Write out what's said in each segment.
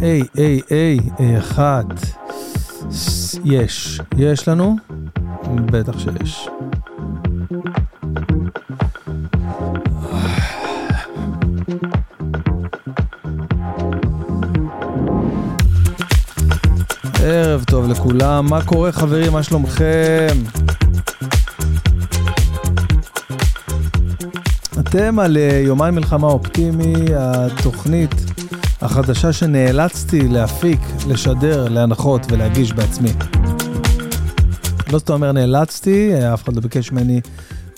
היי, היי, היי, אחד. יש. יש לנו? בטח שיש. ערב טוב לכולם, מה קורה חברים, מה שלומכם? אתם על אה, יומיים מלחמה אופטימי, התוכנית החדשה שנאלצתי להפיק, לשדר, להנחות ולהגיש בעצמי. לא סתם אומר נאלצתי, אף אחד לא ביקש ממני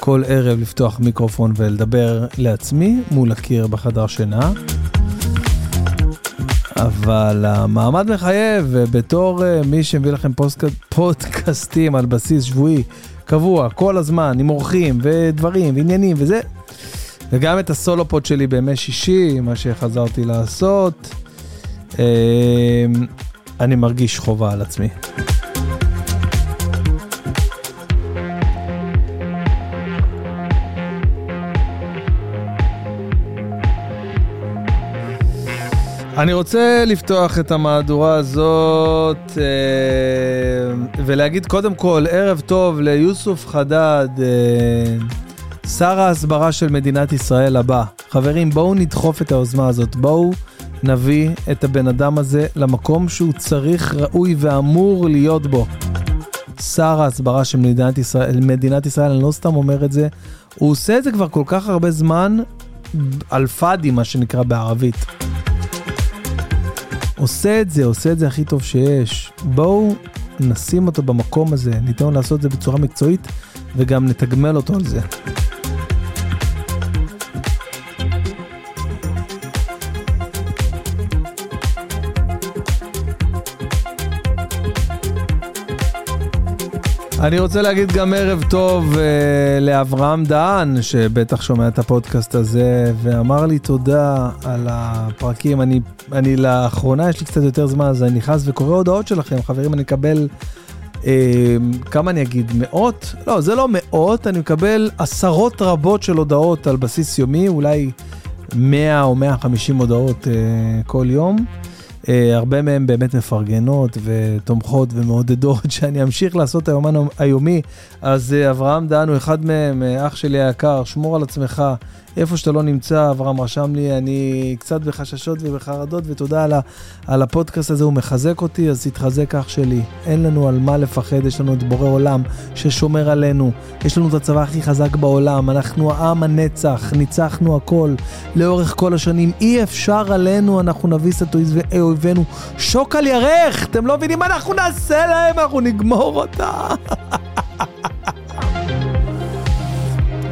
כל ערב לפתוח מיקרופון ולדבר לעצמי מול הקיר בחדר שינה. אבל המעמד מחייב, ובתור אה, מי שמביא לכם פוסט, פודקאסטים על בסיס שבועי, קבוע, כל הזמן, עם אורחים ודברים ועניינים וזה, וגם את הסולופוד שלי בימי שישי, מה שחזרתי לעשות, אה, אני מרגיש חובה על עצמי. אני רוצה לפתוח את המהדורה הזאת אה, ולהגיד קודם כל ערב טוב ליוסוף חדד, אה, שר ההסברה של מדינת ישראל הבא. חברים, בואו נדחוף את היוזמה הזאת, בואו נביא את הבן אדם הזה למקום שהוא צריך, ראוי ואמור להיות בו. שר ההסברה של מדינת ישראל, מדינת ישראל, אני לא סתם אומר את זה, הוא עושה את זה כבר כל כך הרבה זמן, על פאדי מה שנקרא בערבית. עושה את זה, עושה את זה הכי טוב שיש. בואו נשים אותו במקום הזה, ניתן לו לעשות את זה בצורה מקצועית וגם נתגמל אותו על זה. אני רוצה להגיד גם ערב טוב uh, לאברהם דהן, שבטח שומע את הפודקאסט הזה, ואמר לי תודה על הפרקים. אני, אני לאחרונה, יש לי קצת יותר זמן, אז אני נכנס וקורא הודעות שלכם. חברים, אני מקבל, uh, כמה אני אגיד, מאות? לא, זה לא מאות, אני מקבל עשרות רבות של הודעות על בסיס יומי, אולי 100 או 150 הודעות uh, כל יום. Uh, הרבה מהם באמת מפרגנות ותומכות ומעודדות שאני אמשיך לעשות היומן היומי. אז uh, אברהם דהן הוא אחד מהם, uh, אח שלי היקר, שמור על עצמך. איפה שאתה לא נמצא, אברהם רשם לי, אני קצת בחששות ובחרדות, ותודה על, ה, על הפודקאסט הזה, הוא מחזק אותי, אז תתחזק אח שלי. אין לנו על מה לפחד, יש לנו את בורא עולם ששומר עלינו. יש לנו את הצבא הכי חזק בעולם, אנחנו עם הנצח, ניצחנו הכל לאורך כל השנים. אי אפשר עלינו, אנחנו נביס את אויבינו. שוק על ירך, אתם לא מבינים מה אנחנו נעשה להם, אנחנו נגמור אותה.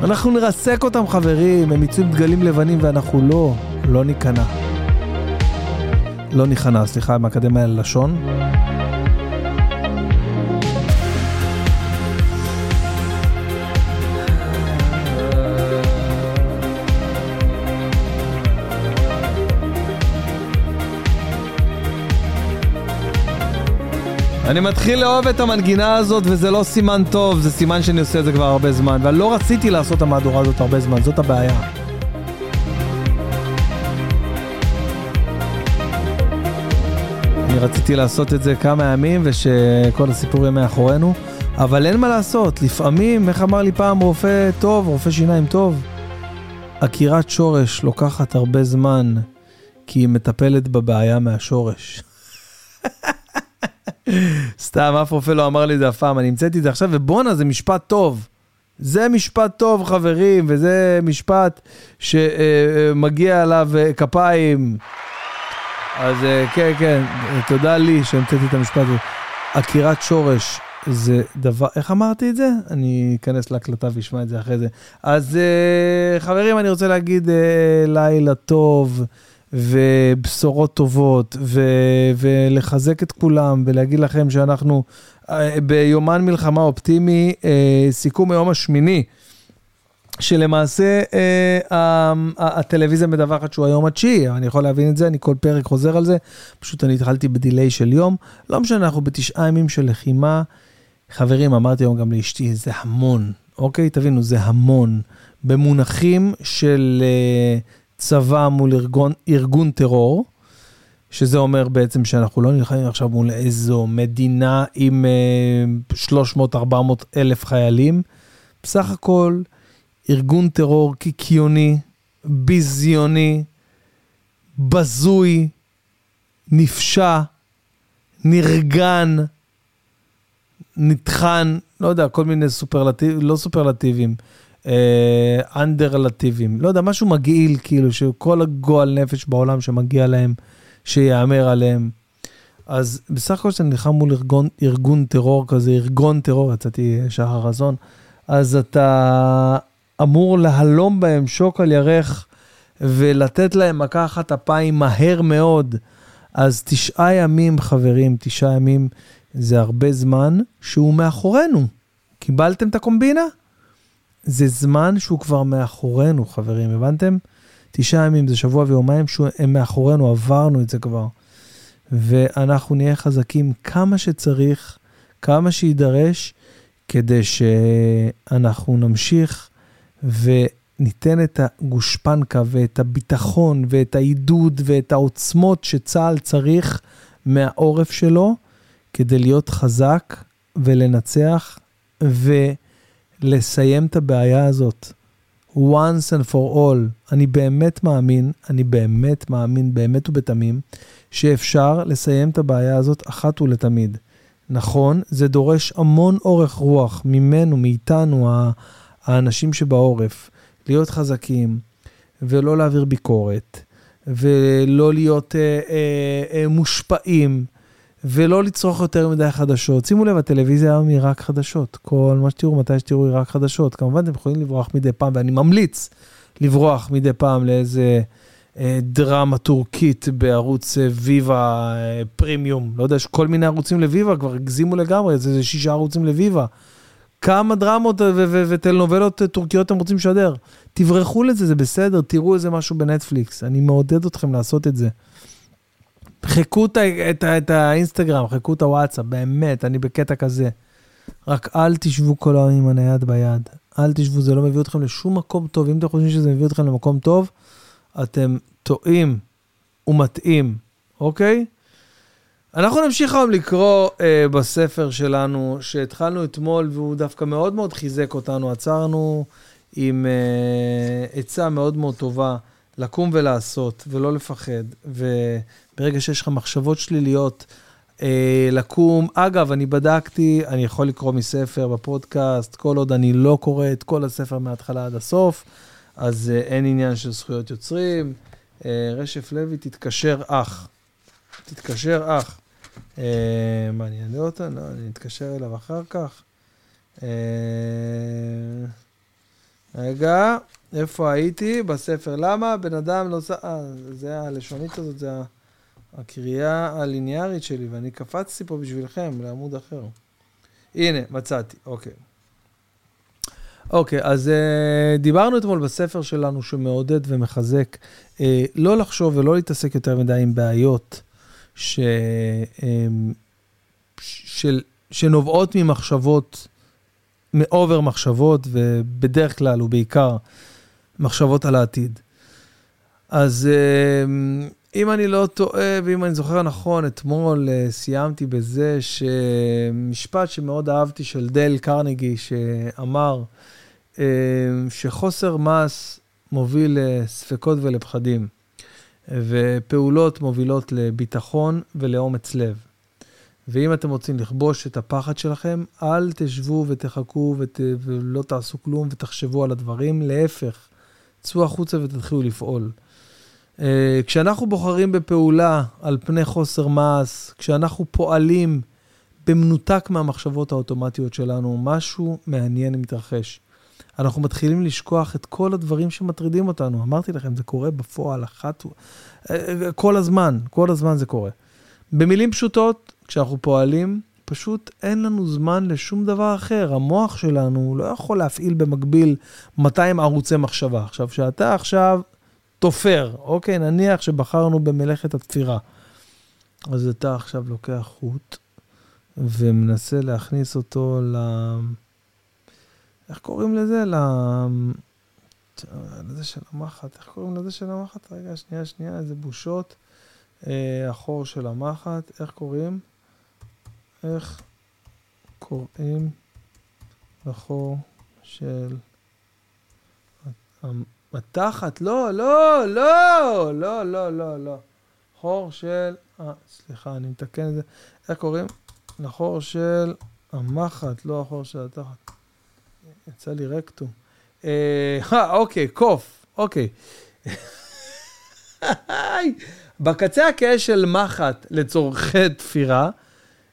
אנחנו נרסק אותם חברים, הם יצאו עם דגלים לבנים ואנחנו לא, לא ניכנע. לא ניכנע, סליחה, מהאקדמיה ללשון. אני מתחיל לאהוב את המנגינה הזאת וזה לא סימן טוב, זה סימן שאני עושה את זה כבר הרבה זמן, ואני לא רציתי לעשות את המהדורה הזאת הרבה זמן, זאת הבעיה. אני רציתי לעשות את זה כמה ימים ושכל הסיפור יהיה מאחורינו, אבל אין מה לעשות, לפעמים, איך אמר לי פעם רופא טוב, רופא שיניים טוב, עקירת שורש לוקחת הרבה זמן, כי היא מטפלת בבעיה מהשורש. סתם, אף רופא לא אמר לי את זה אף פעם, אני המצאתי את זה עכשיו, ובואנה, זה משפט טוב. זה משפט טוב, חברים, וזה משפט שמגיע עליו אה, כפיים. אז אה, כן, כן, תודה לי שהמצאתי את המשפט הזה. עקירת שורש זה דבר, איך אמרתי את זה? אני אכנס להקלטה ואשמע את זה אחרי זה. אז אה, חברים, אני רוצה להגיד לילה טוב. ובשורות טובות, ו- ולחזק את כולם, ולהגיד לכם שאנחנו אה, ביומן מלחמה אופטימי, אה, סיכום היום השמיני. שלמעשה אה, הטלוויזיה מדווחת שהוא היום התשיעי, אני יכול להבין את זה, אני כל פרק חוזר על זה, פשוט אני התחלתי בדיליי של יום, לא משנה, אנחנו בתשעה ימים של לחימה. חברים, אמרתי היום גם לאשתי, זה המון, אוקיי? תבינו, זה המון. במונחים של צבא מול ארגון, ארגון טרור, שזה אומר בעצם שאנחנו לא נלחמים עכשיו מול איזו מדינה עם 300-400 אלף חיילים. בסך הכל ארגון טרור קיקיוני, ביזיוני, בזוי, נפשע, נרגן, נטחן, לא יודע, כל מיני סופרלטיבים, לא סופרלטיבים, אה, אנדרלטיבים, לא יודע, משהו מגעיל, כאילו, שכל הגועל נפש בעולם שמגיע להם, שיאמר עליהם. אז בסך הכל כשאתה נלחם מול ארגון, ארגון טרור כזה, ארגון טרור, יצאתי שחר רזון, אז אתה אמור להלום בהם שוק על ירך ולתת להם מכה אחת אפיים מהר מאוד. אז תשעה ימים, חברים, תשעה ימים זה הרבה זמן שהוא מאחורינו. קיבלתם את הקומבינה? זה זמן שהוא כבר מאחורינו, חברים, הבנתם? תשעה ימים זה שבוע ויומיים שהם מאחורינו, עברנו את זה כבר. ואנחנו נהיה חזקים כמה שצריך, כמה שיידרש, כדי שאנחנו נמשיך וניתן את הגושפנקה ואת הביטחון ואת העידוד ואת העוצמות שצה"ל צריך מהעורף שלו, כדי להיות חזק ולנצח ולסיים את הבעיה הזאת. once and for all. אני באמת מאמין, אני באמת מאמין, באמת ובתמים, שאפשר לסיים את הבעיה הזאת אחת ולתמיד. נכון, זה דורש המון אורך רוח ממנו, מאיתנו, האנשים שבעורף, להיות חזקים ולא להעביר ביקורת ולא להיות אה, אה, אה, מושפעים. ולא לצרוך יותר מדי חדשות. שימו לב, הטלוויזיה היום היא רק חדשות. כל מה שתראו, מתי שתראו, היא רק חדשות. כמובן, אתם יכולים לברוח מדי פעם, ואני ממליץ לברוח מדי פעם לאיזה אה, דרמה טורקית בערוץ אה, ויבה אה, פרימיום. לא יודע, יש כל מיני ערוצים לוויבה, כבר הגזימו לגמרי, זה, זה שישה ערוצים לוויבה. כמה דרמות וטלנובלות טורקיות אתם רוצים לשדר? תברחו לזה, זה בסדר, תראו איזה משהו בנטפליקס. אני מעודד אתכם לעשות את זה. חכו את, את, את האינסטגרם, חכו את הוואטסאפ, באמת, אני בקטע כזה. רק אל תשבו כל היום עם הנייד ביד. אל תשבו, זה לא מביא אתכם לשום מקום טוב. אם אתם חושבים שזה מביא אתכם למקום טוב, אתם טועים ומטעים, אוקיי? אנחנו נמשיך היום לקרוא אה, בספר שלנו, שהתחלנו אתמול, והוא דווקא מאוד מאוד חיזק אותנו. עצרנו עם אה, עצה מאוד מאוד טובה, לקום ולעשות, ולא לפחד. ו... ברגע שיש לך מחשבות שליליות, אה, לקום. אגב, אני בדקתי, אני יכול לקרוא מספר בפודקאסט, כל עוד אני לא קורא את כל הספר מההתחלה עד הסוף, אז אה, אין עניין של זכויות יוצרים. אה, רשף לוי, תתקשר אח. תתקשר אח. אה, מה, אני אענה אותה? לא, אני אתקשר אליו אחר כך. אה, רגע, איפה הייתי? בספר. למה? בן אדם לא... אה, זה הלשונית הזאת, זה ה... הקריאה הליניארית שלי, ואני קפצתי פה בשבילכם לעמוד אחר. הנה, מצאתי, אוקיי. אוקיי, אז uh, דיברנו אתמול בספר שלנו שמעודד ומחזק uh, לא לחשוב ולא להתעסק יותר מדי עם בעיות ש, uh, של, שנובעות ממחשבות, מאובר מחשבות, ובדרך כלל ובעיקר מחשבות על העתיד. אז uh, אם אני לא טועה, ואם אני זוכר נכון, אתמול uh, סיימתי בזה שמשפט שמאוד אהבתי של דל קרנגי, שאמר uh, שחוסר מס מוביל לספקות ולפחדים, ופעולות מובילות לביטחון ולאומץ לב. ואם אתם רוצים לכבוש את הפחד שלכם, אל תשבו ותחכו ות... ולא תעשו כלום ותחשבו על הדברים, להפך, צאו החוצה ותתחילו לפעול. אה, כשאנחנו בוחרים בפעולה על פני חוסר מעש, כשאנחנו פועלים במנותק מהמחשבות האוטומטיות שלנו, משהו מעניין מתרחש. אנחנו מתחילים לשכוח את כל הדברים שמטרידים אותנו. אמרתי לכם, זה קורה בפועל אחת, אה, אה, כל הזמן, כל הזמן זה קורה. במילים פשוטות, כשאנחנו פועלים, פשוט אין לנו זמן לשום דבר אחר. המוח שלנו לא יכול להפעיל במקביל 200 ערוצי מחשבה. עכשיו, כשאתה עכשיו תופר, אוקיי? נניח שבחרנו במלאכת התפירה. אז אתה עכשיו לוקח חוט ומנסה להכניס אותו ל... איך קוראים לזה? ל... לזה של המחט, איך קוראים לזה של המחט? רגע, שנייה, שנייה, איזה בושות. אה, החור של המחט, איך קוראים? איך קוראים לחור של התחת? לא, לא, לא, לא, לא, לא, לא. חור של, אה, סליחה, אני מתקן את זה. איך קוראים? לחור של המחט, לא החור של התחת. יצא לי רקטום. אה, אה אוקיי, קוף, אוקיי. בקצה הכהה של מחט לצורכי תפירה,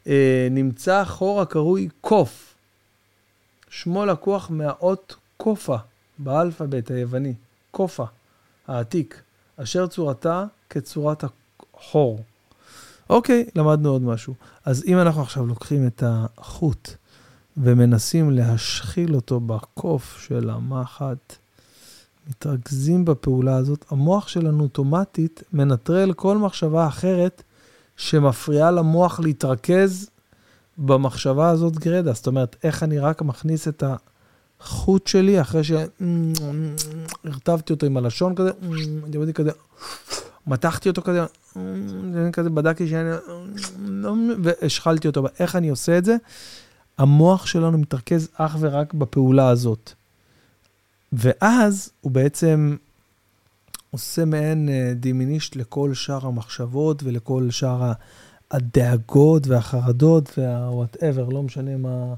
אה, נמצא חור הקרוי קוף. שמו לקוח מהאות קופה באלפבית היווני, קופה, העתיק, אשר צורתה כצורת החור. אוקיי, למדנו עוד משהו. אז אם אנחנו עכשיו לוקחים את החוט ומנסים להשחיל אותו בקוף של המחט, מתרכזים בפעולה הזאת, המוח שלנו אוטומטית מנטרל כל מחשבה אחרת שמפריעה למוח להתרכז במחשבה הזאת גרדה. זאת אומרת, איך אני רק מכניס את החוט שלי אחרי שהרטבתי אותו עם הלשון כזה, דיברתי כזה, מתחתי אותו כזה, כזה בדקתי שאני, והשחלתי אותו. איך אני עושה את זה? המוח שלנו מתרכז אך ורק בפעולה הזאת. ואז הוא בעצם עושה מעין אה, דימינישט לכל שאר המחשבות ולכל שאר הדאגות והחרדות וה-whatever, לא משנה מה,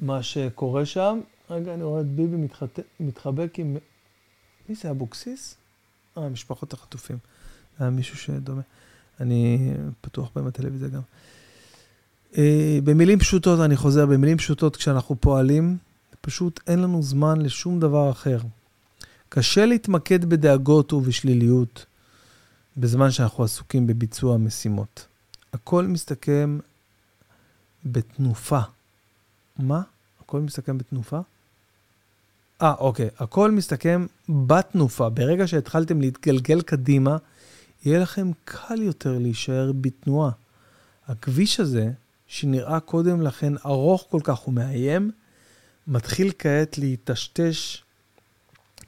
מה שקורה שם. רגע, אני רואה את ביבי מתחת... מתחבק עם... מי זה, אבוקסיס? אה, משפחות החטופים. היה מישהו שדומה. אני פתוח בהם בטלוויזיה גם. אה, במילים פשוטות, אני חוזר, במילים פשוטות, כשאנחנו פועלים, פשוט אין לנו זמן לשום דבר אחר. קשה להתמקד בדאגות ובשליליות בזמן שאנחנו עסוקים בביצוע משימות. הכל מסתכם בתנופה. מה? הכל מסתכם בתנופה? אה, אוקיי. הכל מסתכם בתנופה. ברגע שהתחלתם להתגלגל קדימה, יהיה לכם קל יותר להישאר בתנועה. הכביש הזה, שנראה קודם לכן ארוך כל כך ומאיים, מתחיל כעת להיטשטש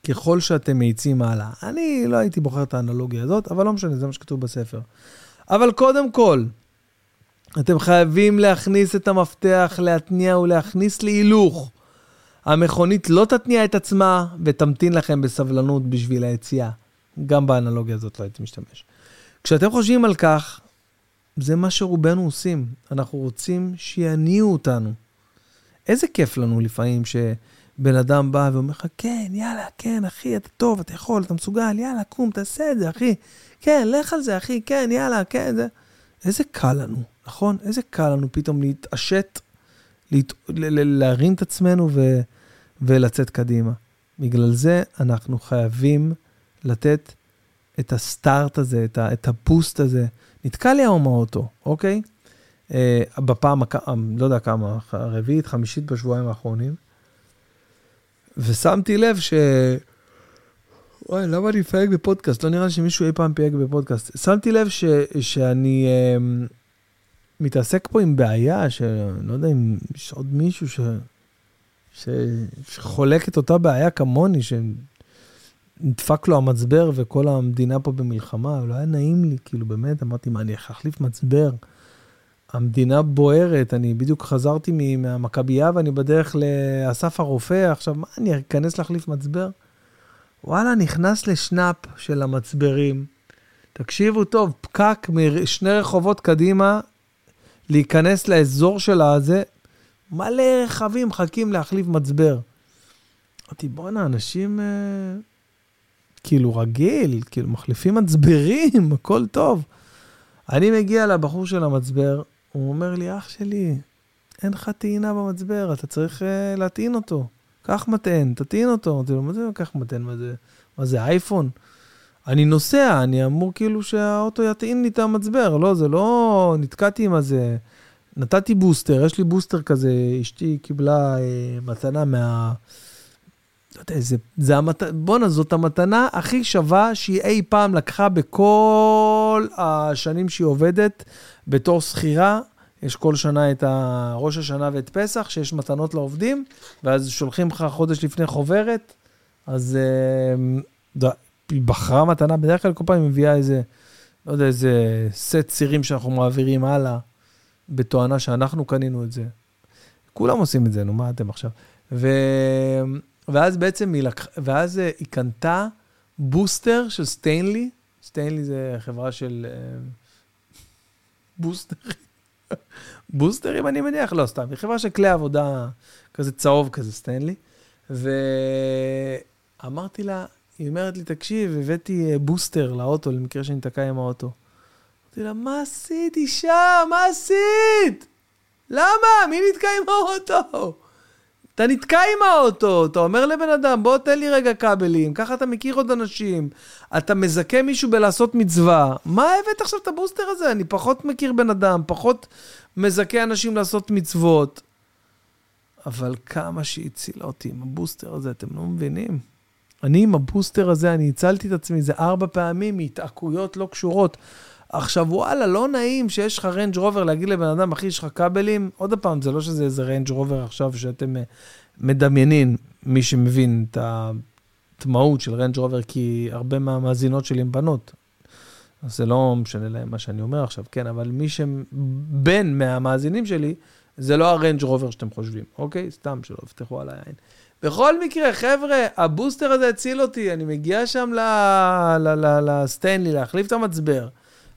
ככל שאתם מאיצים הלאה. אני לא הייתי בוחר את האנלוגיה הזאת, אבל לא משנה, זה מה שכתוב בספר. אבל קודם כל, אתם חייבים להכניס את המפתח, להתניע ולהכניס להילוך. המכונית לא תתניע את עצמה ותמתין לכם בסבלנות בשביל היציאה. גם באנלוגיה הזאת לא הייתי משתמש. כשאתם חושבים על כך, זה מה שרובנו עושים. אנחנו רוצים שיניעו אותנו. איזה כיף לנו לפעמים שבן אדם בא ואומר לך, כן, יאללה, כן, אחי, אתה טוב, אתה יכול, אתה מסוגל, יאללה, קום, תעשה את זה, אחי. כן, לך על זה, אחי, כן, יאללה, כן, זה... איזה קל לנו, נכון? איזה קל לנו פתאום להתעשת, להת... להרים את עצמנו ו... ולצאת קדימה. בגלל זה אנחנו חייבים לתת את הסטארט הזה, את, ה... את הבוסט הזה. נתקע לי היום האוטו, אוקיי? אה, בפעם, לא יודע כמה, הרביעית, חמישית בשבועיים האחרונים. ושמתי לב ש... וואי, למה אני מפייג בפודקאסט? לא נראה לי שמישהו אי פעם פייג בפודקאסט. שמתי לב ש... שאני um, מתעסק פה עם בעיה, שלא יודע אם יש עוד מישהו ש... ש... שחולק את אותה בעיה כמוני, שנדפק לו המצבר וכל המדינה פה במלחמה, לא היה נעים לי, כאילו באמת, אמרתי, מה, אני אחליף מצבר? המדינה בוערת, אני בדיוק חזרתי מהמכבייה ואני בדרך לאסף הרופא, עכשיו מה, אני אכנס להחליף מצבר? וואלה, נכנס לשנאפ של המצברים. תקשיבו טוב, פקק משני רחובות קדימה, להיכנס לאזור של הזה, מלא רכבים מחכים להחליף מצבר. אמרתי, בואנה, אנשים אה, כאילו רגיל, כאילו מחליפים מצברים, הכל טוב. אני מגיע לבחור של המצבר, הוא אומר לי, אח שלי, אין לך טעינה במצבר, אתה צריך uh, להטעין אותו. קח מטען, תטעין אותו. אמרתי לו, מה זה קח מטען? מה זה, מה זה אייפון? אני נוסע, אני אמור כאילו שהאוטו יטעין לי את המצבר. לא, זה לא... נתקעתי עם הזה. נתתי בוסטר, יש לי בוסטר כזה, אשתי קיבלה אה, מתנה מה... לא יודע, זה, זה המת... בואנה, זאת המתנה הכי שווה שהיא אי פעם לקחה בכל השנים שהיא עובדת בתור שכירה. יש כל שנה את ראש השנה ואת פסח, שיש מתנות לעובדים, ואז שולחים לך חודש לפני חוברת. אז אה, היא בחרה מתנה, בדרך כלל כל פעם היא מביאה איזה, לא יודע, איזה סט צירים שאנחנו מעבירים הלאה, בתואנה שאנחנו קנינו את זה. כולם עושים את זה, נו, מה אתם עכשיו? ו... ואז בעצם היא לקחה, ואז היא קנתה בוסטר של סטיינלי, סטיינלי זה חברה של אה, בוסטרים. בוסטרים, אני מניח? לא, סתם. היא חברה של כלי עבודה כזה צהוב כזה, סטיינלי. ואמרתי לה, היא אומרת לי, תקשיב, הבאתי אה, בוסטר לאוטו, למקרה שאני אתקע עם האוטו. אמרתי לה, מה עשית, אישה? מה עשית? למה? מי נתקע עם האוטו? אתה נתקע עם האוטו, אתה אומר לבן אדם, בוא תן לי רגע כבלים, ככה אתה מכיר עוד אנשים, אתה מזכה מישהו בלעשות מצווה. מה הבאת עכשיו את הבוסטר הזה? אני פחות מכיר בן אדם, פחות מזכה אנשים לעשות מצוות. אבל כמה שהיא הצילה אותי עם הבוסטר הזה, אתם לא מבינים? אני עם הבוסטר הזה, אני הצלתי את עצמי איזה ארבע פעמים מהתעקויות לא קשורות. עכשיו, וואלה, לא נעים שיש לך ריינג' רובר להגיד לבן אדם, אחי, יש לך כבלים? עוד פעם, זה לא שזה איזה ריינג' רובר עכשיו שאתם אה, מדמיינים, מי שמבין את המהות של ריינג' רובר, כי הרבה מהמאזינות שלי הם בנות. אז זה לא משנה להם מה שאני אומר עכשיו, כן, אבל מי שבן מהמאזינים שלי, זה לא הריינג' רובר שאתם חושבים, אוקיי? סתם שלא יפתחו עליי עין. בכל מקרה, חבר'ה, הבוסטר הזה הציל אותי, אני מגיע שם לסטיינלי להחליף את המצבר.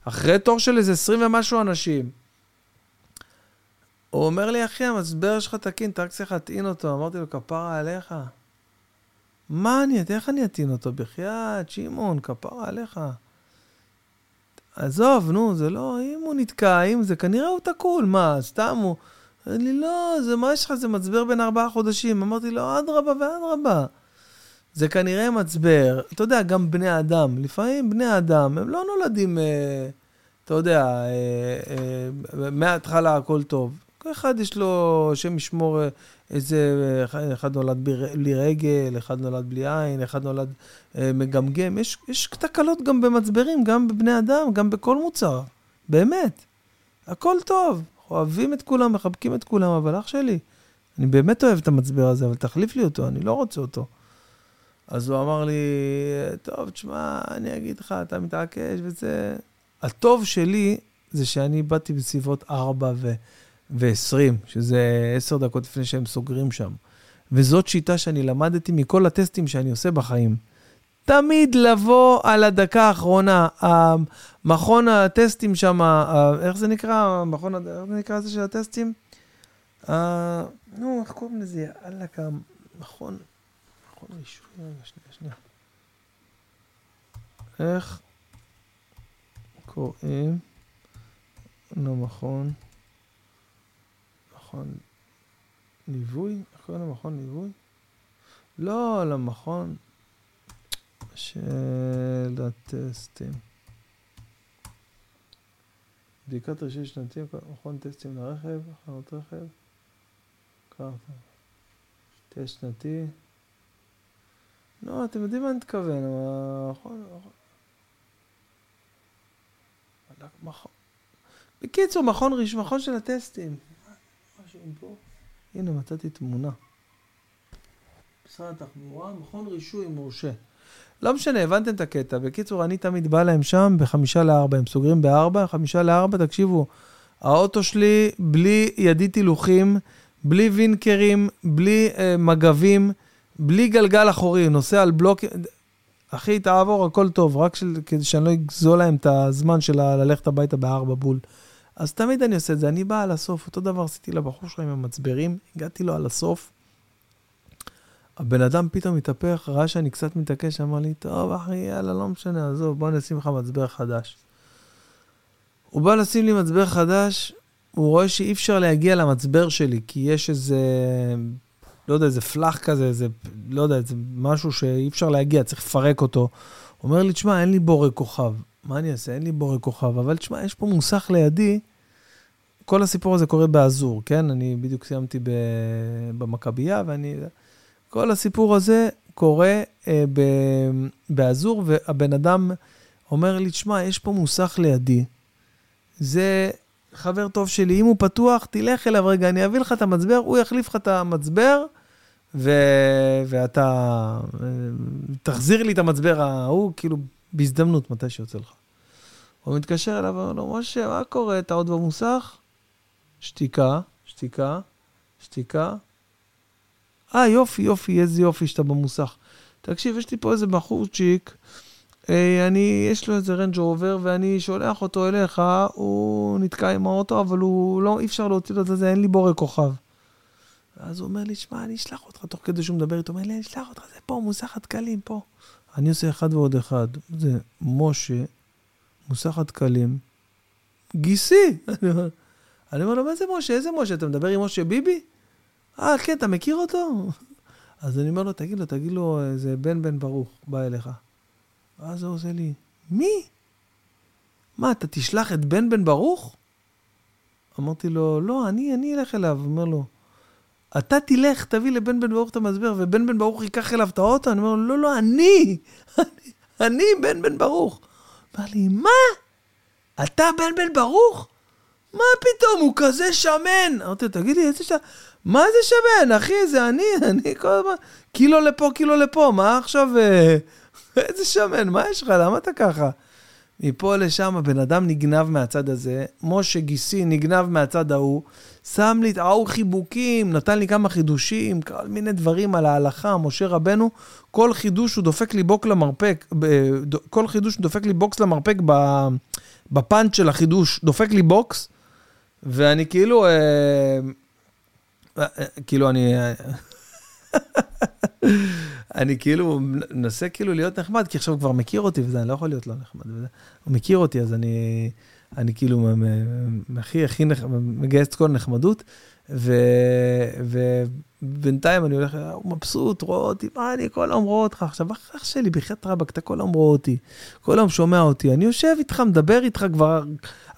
אחרי תור של איזה 20 ומשהו אנשים. הוא אומר לי, אחי, המצבר שלך תקין, אתה רק צריך להטעין אותו. אמרתי לו, כפרה עליך. מה אני, איך אני אטעין אותו? בחייאת, שמעון, כפרה עליך. עזוב, נו, זה לא, אם הוא נתקע, אם זה, כנראה הוא תקול, מה, סתם הוא... אמר לי, לא, זה מה יש לך, זה מצבר בין ארבעה חודשים. אמרתי לו, אדרבה ואדרבה. זה כנראה מצבר, אתה יודע, גם בני אדם, לפעמים בני אדם, הם לא נולדים, אה, אתה יודע, אה, אה, מההתחלה הכל טוב. כל אחד יש לו, השם ישמור, אה, איזה, אחד, אחד נולד בלי רגל, אחד נולד בלי עין, אחד נולד אה, מגמגם. יש, יש תקלות גם במצברים, גם בבני אדם, גם בכל מוצר. באמת. הכל טוב. אוהבים את כולם, מחבקים את כולם, אבל אח שלי, אני באמת אוהב את המצבר הזה, אבל תחליף לי אותו, אני לא רוצה אותו. אז הוא אמר לי, טוב, תשמע, אני אגיד לך, אתה מתעקש וזה... הטוב שלי זה שאני באתי בסביבות 4 ו- ו-20, שזה 10 דקות לפני שהם סוגרים שם. וזאת שיטה שאני למדתי מכל הטסטים שאני עושה בחיים. תמיד לבוא על הדקה האחרונה. מכון הטסטים שם, איך זה נקרא? מכון, איך זה נקרא זה של הטסטים? נו, איך קוראים לזה? יאללה, מכון... מכון רישוי, שנייה, שנייה. איך קוראים למכון, מכון ליווי? איך קוראים למכון ליווי? לא, למכון של הטסטים. בדיקת רישוי שנתי, מכון טסטים לרכב, הכנות רכב, קרטה, טסט שנתי. לא, אתם יודעים מה אני מתכוון, נכון, נכון. בקיצור, מכון רישום, מכון של הטסטים. הנה, מצאתי תמונה. משרד התחבורה, מכון רישוי מורשה. לא משנה, הבנתם את הקטע. בקיצור, אני תמיד בא להם שם בחמישה לארבע, הם סוגרים בארבע, חמישה לארבע, תקשיבו, האוטו שלי בלי ידית הילוכים, בלי וינקרים, בלי אה, מגבים, בלי גלגל אחורי, נוסע על בלוק... אחי, תעבור, הכל טוב, רק של, כדי שאני לא אגזול להם את הזמן של ללכת הביתה בארבע בול. אז תמיד אני עושה את זה, אני בא על הסוף, אותו דבר עשיתי לבחור שלך עם המצברים, הגעתי לו על הסוף. הבן אדם פתאום התהפך, ראה שאני קצת מתעקש, אמר לי, טוב אחי, יאללה, לא משנה, עזוב, בוא נשים לך מצבר חדש. הוא בא לשים לי מצבר חדש, הוא רואה שאי אפשר להגיע למצבר שלי, כי יש איזה לא יודע, איזה פלאח כזה, איזה, לא יודע, איזה משהו שאי אפשר להגיע, צריך לפרק אותו. הוא אומר לי, תשמע, אין לי בורג כוכב. מה אני אעשה? אין לי בורג כוכב. אבל תשמע, יש פה מוסך לידי, כל הסיפור הזה קורה באזור, כן? אני בדיוק סיימתי במכבייה, ואני... כל הסיפור הזה קורה אה, ב... באזור, והבן אדם אומר לי, תשמע, יש פה מוסך לידי. זה חבר טוב שלי, אם הוא פתוח, תלך אליו רגע, אני אביא לך את המצבר, הוא יחליף לך את המצבר, ו... ואתה, אה, תחזיר לי את המצבר ההוא, כאילו, בהזדמנות, מתי שיוצא לך. הוא מתקשר אליו ואומר לו, משה, מה קורה? אתה עוד במוסך? שתיקה, שתיקה, שתיקה. אה, יופי, יופי, איזה יופי שאתה במוסך. תקשיב, יש לי פה איזה בחורצ'יק, אה, אני, יש לו איזה רנג' רובר, ואני שולח אותו אליך, הוא נתקע עם האוטו, אבל הוא לא, אי אפשר להוציא לו את זה, אין לי בורא כוכב. ואז הוא אומר לי, שמע, אני אשלח אותך, תוך כדי שהוא מדבר איתו, הוא אומר לי, אני אשלח אותך, זה פה, מוסך הדקלים, פה. אני עושה אחד ועוד אחד. זה משה, מוסך הדקלים, גיסי. אני אומר לו, מה זה משה? איזה משה? אתה מדבר עם משה ביבי? אה, כן, אתה מכיר אותו? אז אני אומר לו, תגיד לו, תגיד לו, זה בן בן ברוך בא אליך. ואז הוא עושה לי, מי? מה, אתה תשלח את בן בן ברוך? אמרתי לו, לא, אני, אני אלך אליו. הוא אומר לו, אתה תלך, תביא לבן בן ברוך את המסבר, ובן בן ברוך ייקח אליו את האוטו? אני אומר לו, לא, לא, אני, אני, אני בן בן ברוך. אמר לי, מה? אתה בן בן ברוך? מה פתאום, הוא כזה שמן. אמרתי לו, תגיד לי, איזה שמן? מה זה שמן, אחי? זה אני, אני כל הזמן, קילו לפה, קילו לפה, מה עכשיו, אה, איזה שמן, מה יש לך, למה אתה ככה? מפה לשם הבן אדם נגנב מהצד הזה, משה גיסי נגנב מהצד ההוא, שם לי את ההוא חיבוקים, נתן לי כמה חידושים, כל מיני דברים על ההלכה, משה רבנו, כל חידוש הוא דופק לי בוק למרפק, כל חידוש הוא דופק לי בוקס למרפק בפאנץ' של החידוש, דופק לי בוקס, ואני כאילו, אה, כאילו אני... אני כאילו מנסה כאילו להיות נחמד, כי עכשיו הוא כבר מכיר אותי וזה, אני לא יכול להיות לא נחמד. וזה. הוא מכיר אותי, אז אני, אני כאילו הכי הכי מגייס את כל הנחמדות, ובינתיים אני הולך, הוא מבסוט, רואה אותי, מה אני כל היום רואה אותך. עכשיו, אח שלי, בחייאת רבאק, אתה כל היום רואה אותי, כל היום שומע אותי. אני יושב איתך, מדבר איתך כבר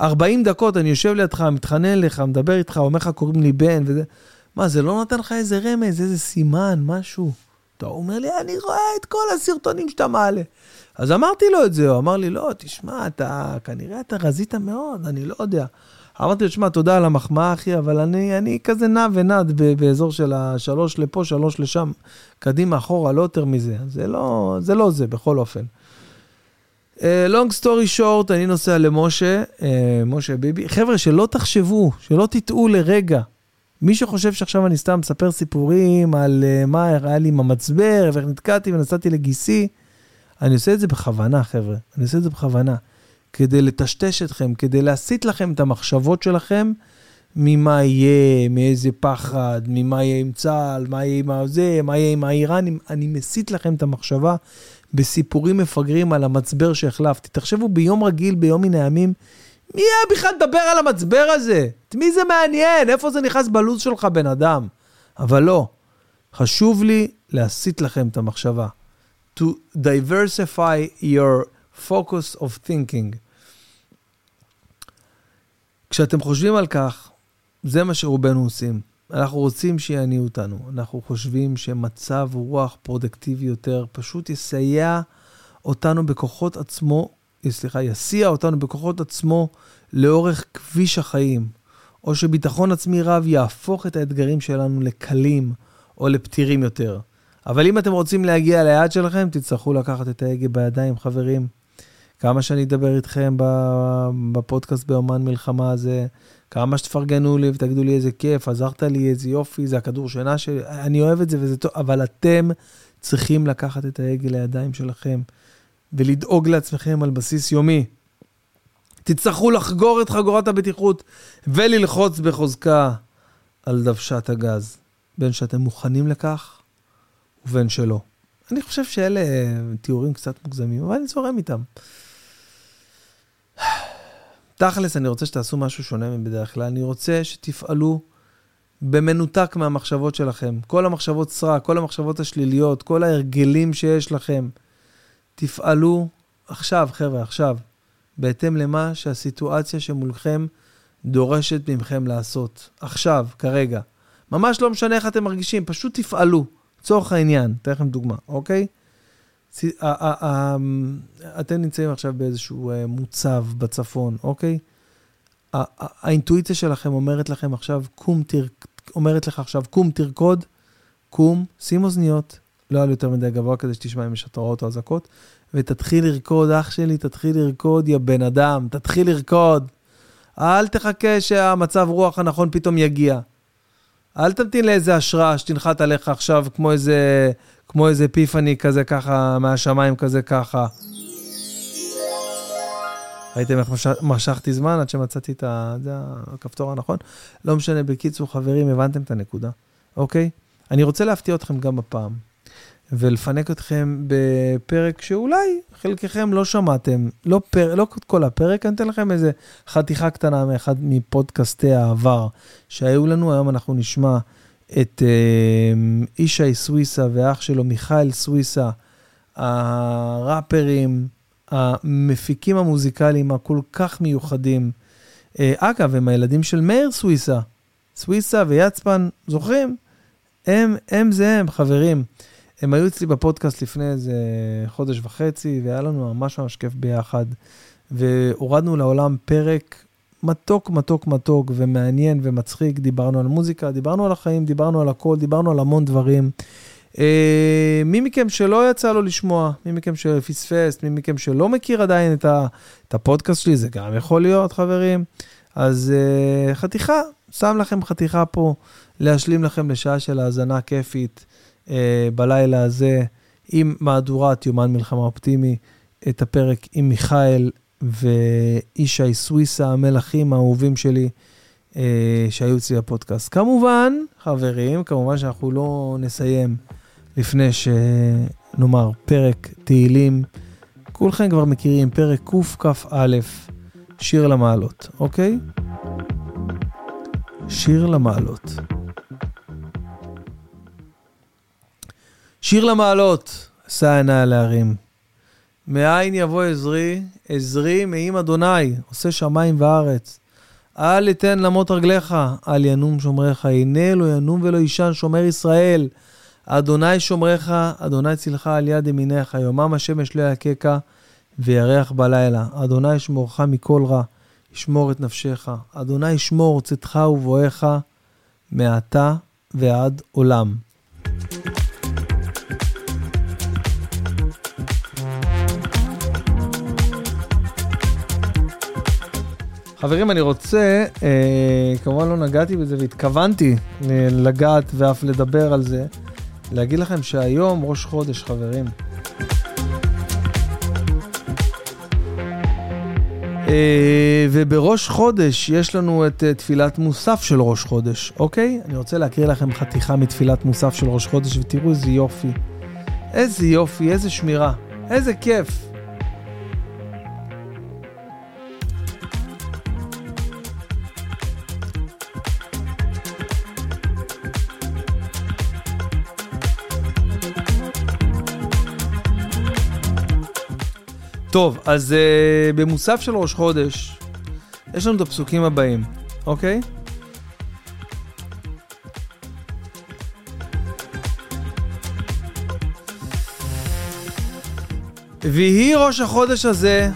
40 דקות, אני יושב לידך, מתחנן לך, מדבר איתך, אומר לך, קוראים לי בן, וזה. מה, זה לא נותן לך איזה רמז, איזה סימן, משהו? אתה אומר לי, אני רואה את כל הסרטונים שאתה מעלה. אז אמרתי לו את זה, הוא אמר לי, לא, תשמע, אתה, כנראה אתה רזית מאוד, אני לא יודע. אמרתי לו, תשמע, תודה על המחמאה, אחי, אבל אני, אני כזה נע ונד באזור של השלוש לפה, שלוש לשם, קדימה, אחורה, לא יותר מזה. זה לא זה, לא זה בכל אופן. לונג סטורי שורט, אני נוסע למשה, uh, משה ביבי. חבר'ה, שלא תחשבו, שלא תטעו לרגע. מי שחושב שעכשיו אני סתם מספר סיפורים על uh, מה היה לי עם המצבר, ואיך נתקעתי ונסעתי לגיסי, אני עושה את זה בכוונה, חבר'ה. אני עושה את זה בכוונה. כדי לטשטש אתכם, כדי להסיט לכם את המחשבות שלכם ממה יהיה, מאיזה פחד, ממה יהיה עם צה"ל, מה יהיה עם זה, מה יהיה עם האיראנים. אני מסיט לכם את המחשבה בסיפורים מפגרים על המצבר שהחלפתי. תחשבו, ביום רגיל, ביום מן הימים, מי היה בכלל לדבר על המצבר הזה? את מי זה מעניין? איפה זה נכנס בלו"ז שלך, בן אדם? אבל לא, חשוב לי להסיט לכם את המחשבה. To diversify your focus of thinking. כשאתם חושבים על כך, זה מה שרובנו עושים. אנחנו רוצים שיעניעו אותנו. אנחנו חושבים שמצב רוח פרודקטיבי יותר פשוט יסייע אותנו בכוחות עצמו, סליחה, יסיע אותנו בכוחות עצמו לאורך כביש החיים, או שביטחון עצמי רב יהפוך את האתגרים שלנו לקלים או לפתירים יותר. אבל אם אתם רוצים להגיע ליעד שלכם, תצטרכו לקחת את ההגה בידיים, חברים. כמה שאני אדבר איתכם בפודקאסט באומן מלחמה הזה, כמה שתפרגנו לי ותגידו לי איזה כיף, עזרת לי, איזה יופי, זה הכדור שינה שלי, אני אוהב את זה וזה טוב, אבל אתם צריכים לקחת את ההגה לידיים שלכם ולדאוג לעצמכם על בסיס יומי. תצטרכו לחגור את חגורת הבטיחות וללחוץ בחוזקה על דוושת הגז, בין שאתם מוכנים לכך ובין שלא. אני חושב שאלה תיאורים קצת מוגזמים, אבל אני זורם איתם. תכלס, אני רוצה שתעשו משהו שונה מבדרך כלל. אני רוצה שתפעלו במנותק מהמחשבות שלכם. כל המחשבות סרק, כל המחשבות השליליות, כל ההרגלים שיש לכם. תפעלו עכשיו, חבר'ה, עכשיו, בהתאם למה שהסיטואציה שמולכם דורשת מכם לעשות. עכשיו, כרגע. ממש לא משנה איך אתם מרגישים, פשוט תפעלו. לצורך העניין, אתן לכם דוגמה, אוקיי? אתם נמצאים עכשיו באיזשהו אה, מוצב בצפון, אוקיי? האינטואיציה שלכם אומרת לכם עכשיו, קום תר... אומרת לך עכשיו, קום תרקוד, קום, שים אוזניות, לא על יותר מדי גבוה כדי שתשמע אם יש התראות או אזעקות, ותתחיל לרקוד, אח שלי, תתחיל לרקוד, יא בן אדם, תתחיל לרקוד. אל תחכה שהמצב רוח הנכון פתאום יגיע. אל תמתין לאיזה השראה שתנחת עליך עכשיו כמו איזה, כמו איזה פיפני כזה ככה, מהשמיים כזה ככה. ראיתם איך מש... משכתי זמן עד שמצאתי את הכפתור הנכון? לא משנה, בקיצור, חברים, הבנתם את הנקודה, אוקיי? אני רוצה להפתיע אתכם גם הפעם, ולפנק אתכם בפרק שאולי חלקכם לא שמעתם, לא, פר... לא כל הפרק, אני אתן לכם איזה חתיכה קטנה מאחד מפודקאסטי העבר שהיו לנו, היום אנחנו נשמע את אה, ישי סוויסה ואח שלו מיכאל סוויסה, הראפרים, המפיקים המוזיקליים הכל כך מיוחדים. אה, אגב, הם הילדים של מאיר סוויסה. סוויסה ויצפן, זוכרים? הם, הם זה הם, חברים. הם היו אצלי בפודקאסט לפני איזה חודש וחצי, והיה לנו ממש ממש כיף ביחד. והורדנו לעולם פרק מתוק, מתוק, מתוק, ומעניין ומצחיק. דיברנו על מוזיקה, דיברנו על החיים, דיברנו על הכל, דיברנו על המון דברים. אה, מי מכם שלא יצא לו לשמוע, מי מכם שפספס, מי מכם שלא מכיר עדיין את, ה, את הפודקאסט שלי, זה גם יכול להיות, חברים. אז אה, חתיכה, שם לכם חתיכה פה, להשלים לכם לשעה של האזנה כיפית בלילה הזה, עם מהדורת יומן מלחמה אופטימי, את הפרק עם מיכאל וישי סוויסה, המלכים האהובים שלי. שהיו אצלי בפודקאסט. כמובן, חברים, כמובן שאנחנו לא נסיים לפני שנאמר פרק תהילים. כולכם כבר מכירים, פרק קכ"א, שיר למעלות, אוקיי? שיר למעלות. שיר למעלות, שא עיני על ההרים. מאין יבוא עזרי, עזרי מעם אדוני, עושה שמיים וארץ. אל יתן למות רגליך, אל ינום שומריך, הנה לא ינום ולא יישן שומר ישראל. אדוני שומריך, אדוני צילך על יד ימיניך, יומם השמש לא יככה וירח בלילה. אדוני שמורך מכל רע, ישמור את נפשך. אדוני ישמור צאתך ובואך מעתה ועד עולם. חברים, אני רוצה, אה, כמובן לא נגעתי בזה והתכוונתי לגעת ואף לדבר על זה. להגיד לכם שהיום ראש חודש, חברים. Uh, ובראש חודש יש לנו את uh, תפילת מוסף של ראש חודש, אוקיי? אני רוצה להקריא לכם חתיכה מתפילת מוסף של ראש חודש ותראו איזה יופי. איזה יופי, איזה שמירה, איזה כיף. טוב, אז uh, במוסף של ראש חודש, יש לנו את הפסוקים הבאים, אוקיי? ויהי ראש החודש הזה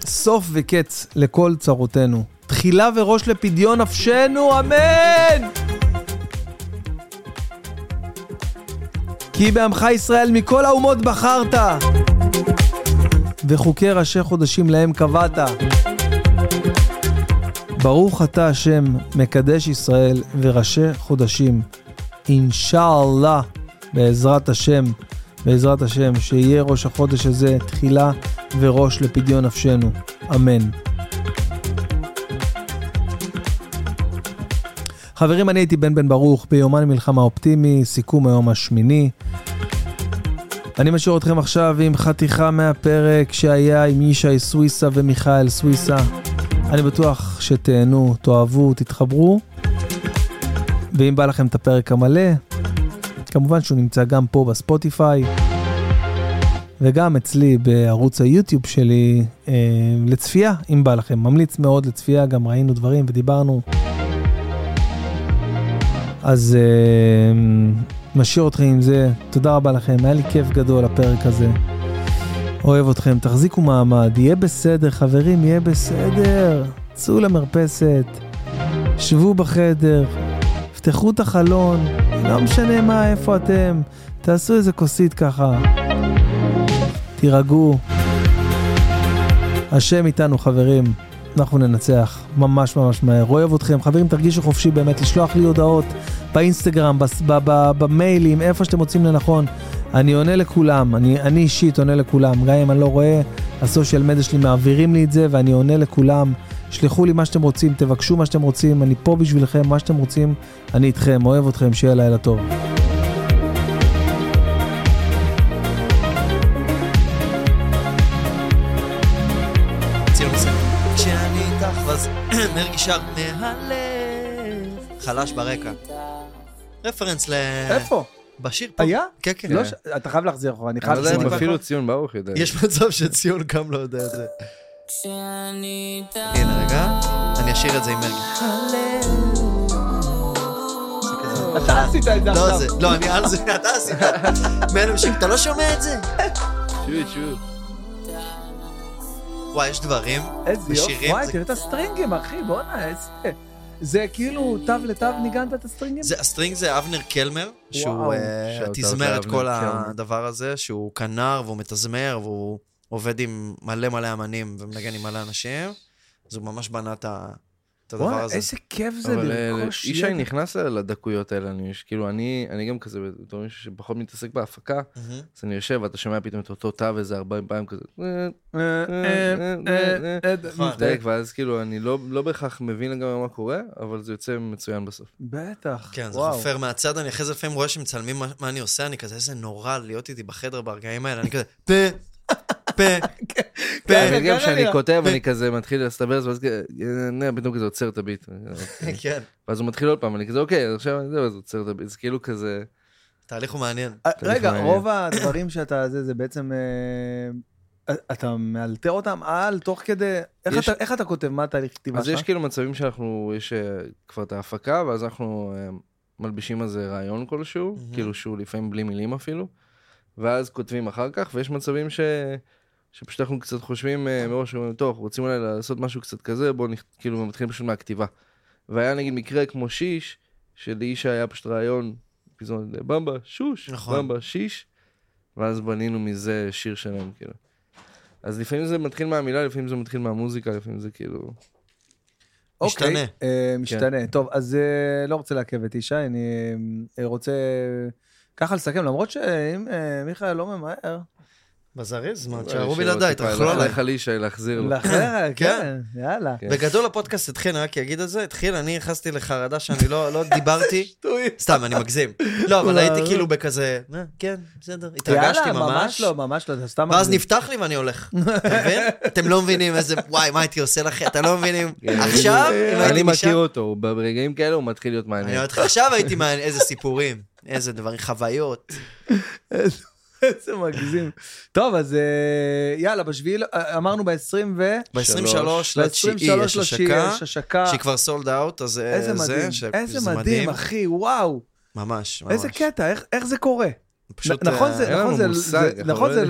סוף וקץ לכל צרותינו. תחילה וראש לפדיון נפשנו, אמן! כי בעמך ישראל מכל האומות בחרת. וחוקי ראשי חודשים להם קבעת. ברוך אתה השם, מקדש ישראל וראשי חודשים. אינשאללה, בעזרת השם, בעזרת השם, שיהיה ראש החודש הזה תחילה וראש לפדיון נפשנו. אמן. חברים, אני הייתי בן בן ברוך ביומן מלחמה אופטימי, סיכום היום השמיני. אני משאיר אתכם עכשיו עם חתיכה מהפרק שהיה עם ישי סוויסה ומיכאל סוויסה. אני בטוח שתהנו, תאהבו, תתחברו. ואם בא לכם את הפרק המלא, כמובן שהוא נמצא גם פה בספוטיפיי, וגם אצלי בערוץ היוטיוב שלי אה, לצפייה, אם בא לכם. ממליץ מאוד לצפייה, גם ראינו דברים ודיברנו. אז אה, משאיר אתכם עם זה. תודה רבה לכם, היה לי כיף גדול הפרק הזה. אוהב אתכם, תחזיקו מעמד, יהיה בסדר, חברים, יהיה בסדר. צאו למרפסת, שבו בחדר, תפתחו את החלון, לא משנה מה, איפה אתם, תעשו איזה כוסית ככה, תירגעו. השם איתנו, חברים. אנחנו ננצח ממש ממש מהר. אוהב אתכם. חברים, תרגישו חופשי באמת לשלוח לי הודעות באינסטגרם, במיילים, איפה שאתם מוצאים לנכון. אני עונה לכולם, אני, אני אישית עונה לכולם. גם אם אני לא רואה, הסושיאל מדיה שלי מעבירים לי את זה ואני עונה לכולם. שלחו לי מה שאתם רוצים, תבקשו מה שאתם רוצים, אני פה בשבילכם, מה שאתם רוצים, אני איתכם, אוהב אתכם, שיהיה לילה טוב. מרגי מהלב, חלש ברקע. רפרנס ל... איפה? בשיר פה. היה? כן, כן. לא, אתה חייב להחזיר אחורה, אני חייב להחזיר. אפילו ציון ברוך יודע. יש מצב שציון גם לא יודע את זה. הנה רגע, אני אשאיר את זה עם מרגי. אתה עשית את זה לא עכשיו. לא, אני על זה, אתה עשית. מאנשים, אתה לא שומע את זה? שוט, שוט. וואי, יש דברים איזה יופי, וואי, תראה את הסטרינגים, אחי, בואנה, איזה... זה כאילו תו לתו ניגנת את הסטרינגים? זה, ה strings זה אבנר קלמר, שהוא אה, תזמר את כל הדבר הזה, שהוא כנר והוא מתזמר והוא עובד עם מלא מלא אמנים ומנגן עם מלא אנשים, אז הוא ממש בנה את ה... את הדבר הזה. איזה כיף זה לרכוש ידע. ישי נכנס לדקויות האלה, אני, כאילו, אני, אני גם כזה, בתור מישהו שפחות מתעסק בהפקה, אז אני יושב ואתה שומע פתאום את אותו תו איזה 40 פעמים כזה. ואז כאילו, אני לא בהכרח מבין גם מה קורה, אבל זה יוצא מצוין בסוף. בטח, כן, זה חופר מהצד, אני אחרי זה לפעמים רואה שמצלמים מה אני עושה, אני כזה, איזה נורא להיות איתי בחדר ברגעים האלה, אני כזה, פה. פה, פה. גם כשאני כותב, אני כזה מתחיל להסתבר, ואז פתאום כזה עוצר את הביט. כן. ואז הוא מתחיל עוד פעם, אני כזה, אוקיי, עכשיו זהו, אז עוצר את הביט. זה כאילו כזה... תהליך הוא מעניין. רגע, רוב הדברים שאתה, זה בעצם... אתה מאלתר אותם על, תוך כדי, איך אתה כותב, מה התהליך כתיבה שלך? אז יש כאילו מצבים שאנחנו, יש כבר את ההפקה, ואז אנחנו מלבישים על זה רעיון כלשהו, כאילו שהוא לפעמים בלי מילים אפילו. ואז כותבים אחר כך, ויש מצבים ש... שפשוט אנחנו קצת חושבים uh, מראש, אומרים, טוב, רוצים אולי לעשות משהו קצת כזה, בואו נכ... כאילו מתחילים פשוט מהכתיבה. והיה נגיד מקרה כמו שיש, שלאיש היה פשוט רעיון, פזמון במבה, שוש, נכון. במבה, שיש, ואז בנינו מזה שיר שלם, כאילו. אז לפעמים זה מתחיל מהמילה, לפעמים זה מתחיל מהמוזיקה, לפעמים זה כאילו... אוקיי, משתנה. Uh, משתנה. כן. טוב, אז uh, לא רוצה לעכב את ישי, אני uh, רוצה... ככה לסכם, למרות שאם אה, מיכאל לא ממהר... בזריז, מה, תשארו בלעדיי, תאכלו עליי. לך לי להחזיר לו. כן, כן, יאללה. כן. בגדול הפודקאסט התחיל, אני רק אגיד את זה, התחיל, אני נכנסתי לחרדה שאני לא, לא דיברתי. סתם, אני מגזים. לא, אבל הייתי כאילו בכזה, אה, כן, בסדר, התרגשתי ממש. יאללה, ממש לא, ממש לא, זה סתם מגזים. ואז נפתח לי ואני הולך, אתה מבין? אתם לא מבינים איזה, וואי, מה הייתי עושה לכם, אתם לא מבינים. כן, עכשיו. אני מכיר אותו, ברגעים כאלה הוא מתחיל להיות מעניין. עכשיו הייתי מעניין, איזה סיפורים. איזה דברים, חוויות. איזה מגזים. טוב, אז אה, יאללה, בשביעי, אה, אמרנו ב-20 ו... ב-23 לתשיעי יש השקה, שהיא כבר סולד אאוט, אז אה, איזה מדהים, איזה מדהים, אחי, וואו. ממש, ממש. איזה קטע, איך זה קורה? פשוט... נכון זה, נכון זה, נכון זה,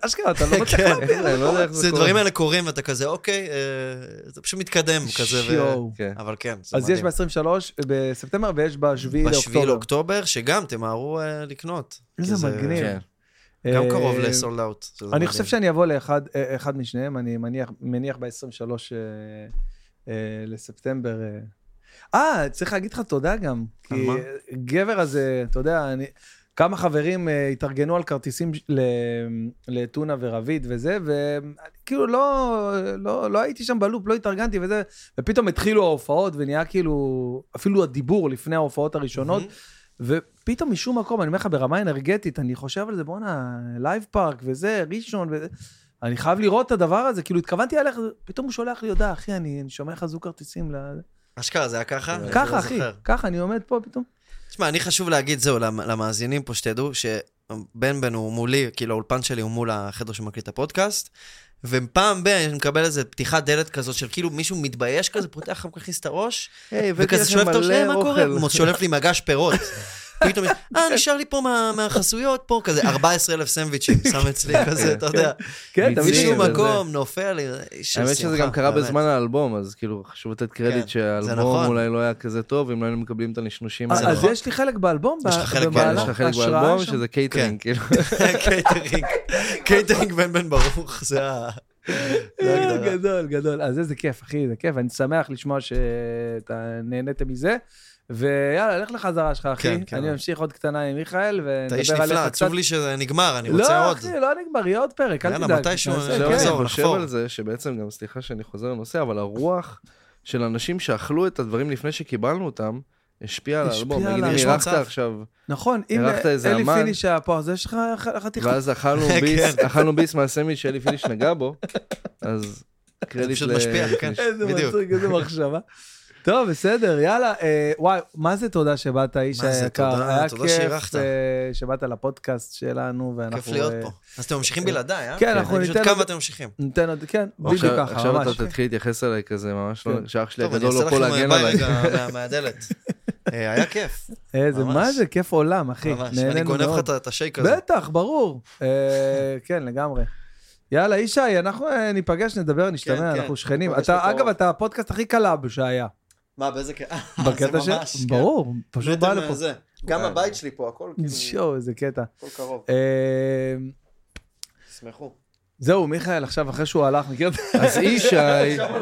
אשכרה, אתה לא מצליח להבין. לא זה דברים האלה קורים ואתה כזה, אוקיי, זה פשוט מתקדם כזה, אבל כן, זה מדהים. אז יש ב-23 בספטמבר ויש ב-7 לאוקטובר. ב-7 לאוקטובר, שגם תמהרו לקנות. איזה מגניב. גם קרוב לסולד אאוט. אני חושב שאני אבוא לאחד משניהם, אני מניח ב-23 לספטמבר. אה, צריך להגיד לך תודה גם. כי גבר הזה, אתה יודע, אני... כמה חברים uh, התארגנו על כרטיסים לטונה ורביד וזה, וכאילו לא, לא, לא הייתי שם ב loop, לא התארגנתי וזה, ופתאום התחילו ההופעות ונהיה כאילו, אפילו הדיבור לפני ההופעות הראשונות, mm-hmm. ופתאום משום מקום, אני אומר לך, ברמה אנרגטית, אני חושב על זה, בואנה, לייב פארק וזה, ראשון וזה, אני חייב לראות את הדבר הזה, כאילו התכוונתי עליך, פתאום הוא שולח לי הודעה, אחי, אני, אני שומע לך זוג כרטיסים ל... אשכרה, זה היה ככה? ככה, אחי, ככה, אני עומד פה פתאום. תשמע, אני חשוב להגיד, זהו, למאזינים פה, שתדעו, שבן בן הוא מולי, כאילו האולפן שלי הוא מול החדר שמקליט את הפודקאסט, ופעם ב- אני מקבל איזה פתיחת דלת כזאת של כאילו מישהו מתבייש כזה, פותח לך מכניס את הראש, וכזה שולף את הראש, מה קורה? שולף לי מגש פירות. פתאום, אה, נשאר לי פה מהחסויות, פה כזה 14 אלף סנדוויצ'ים, שם אצלי כזה, אתה יודע. כן, תמיד משום מקום, נופל, האמת שזה גם קרה בזמן האלבום, אז כאילו חשוב לתת קרדיט כן, שהאלבום נכון. אולי לא היה כזה טוב, אם לא היינו מקבלים את הנשנושים האלה. אז יש לי חלק באלבום, יש לך חלק באלבום, שזה קייטרינג, כן. כאילו. קייטרינג, קייטרינג בן בן ברוך, זה ה... גדול, גדול. אז איזה כיף, אחי, זה כיף. אני שמח לשמוע שאתה נהנתם מזה. ויאללה, לך לחזרה שלך, אחי. כן, כן. אני אמשיך עוד קטנה עם מיכאל, ונדבר עליך קצת. אתה איש נפלא, עצוב לי שזה נגמר, אני רוצה לא, עוד. לא, אחי, לא נגמר, יהיה עוד פרק, אל תדאג. יאללה, מתישהו נחזור, נחזור. אני חושב על זה, שבעצם גם, סליחה שאני חוזר לנושא, אבל הרוח של אנשים שאכלו את הדברים לפני שקיבלנו אותם, השפיע על האלבום. נגיד, אם אירחת עכשיו... נכון, אם אלי פיניש היה פה, אז יש לך חתיכה. ואז אכלנו ביס, כן. אכלנו ביס מהסמיץ' שאלי פיניש נגע בו, אז קרדיט ל... פשוט משפיע, כן, בדיוק. איזה מצחיק, איזה מחשבה. טוב, בסדר, יאללה. אה, וואי, מה זה תודה שבאת, איש היקר. תודה, תודה שאירחת. היה כיף אה, שבאת לפודקאסט שלנו, ואנחנו... כיף להיות אה, פה. אז אתם ממשיכים בלעדיי, אה? כן, אנחנו ניתן... פשוט כמה אתם ממשיכים. ניתן עוד, כן, בדיוק ככה, ממש. עכשיו אתה תתחיל להתייחס אליי כזה, ממש לא... כן. שאח שלי הגדול לא פה להגן עליי. טוב, אני אעשה לכם רגע מהדלת. היה כיף. איזה, מה זה, כיף עולם, אחי. ממש, אני גונב לך את השייק הזה. בטח, ברור. כן, לגמרי. יאללה, ישי, אנחנו ניפגש, נדבר, נשתמע, כן, אנחנו שכנים. אגב, אתה הפודקאסט הכי קרוב שהיה. מה, באיזה קטע? בקטע של... כן. ברור, פשוט בא לפה. גם הבית שלי פה, הכל כאילו... שואו, איזה קטע. הכל קרוב. שמחו. זהו, מיכאל, עכשיו אחרי שהוא הלך, מכיר? אז ישי,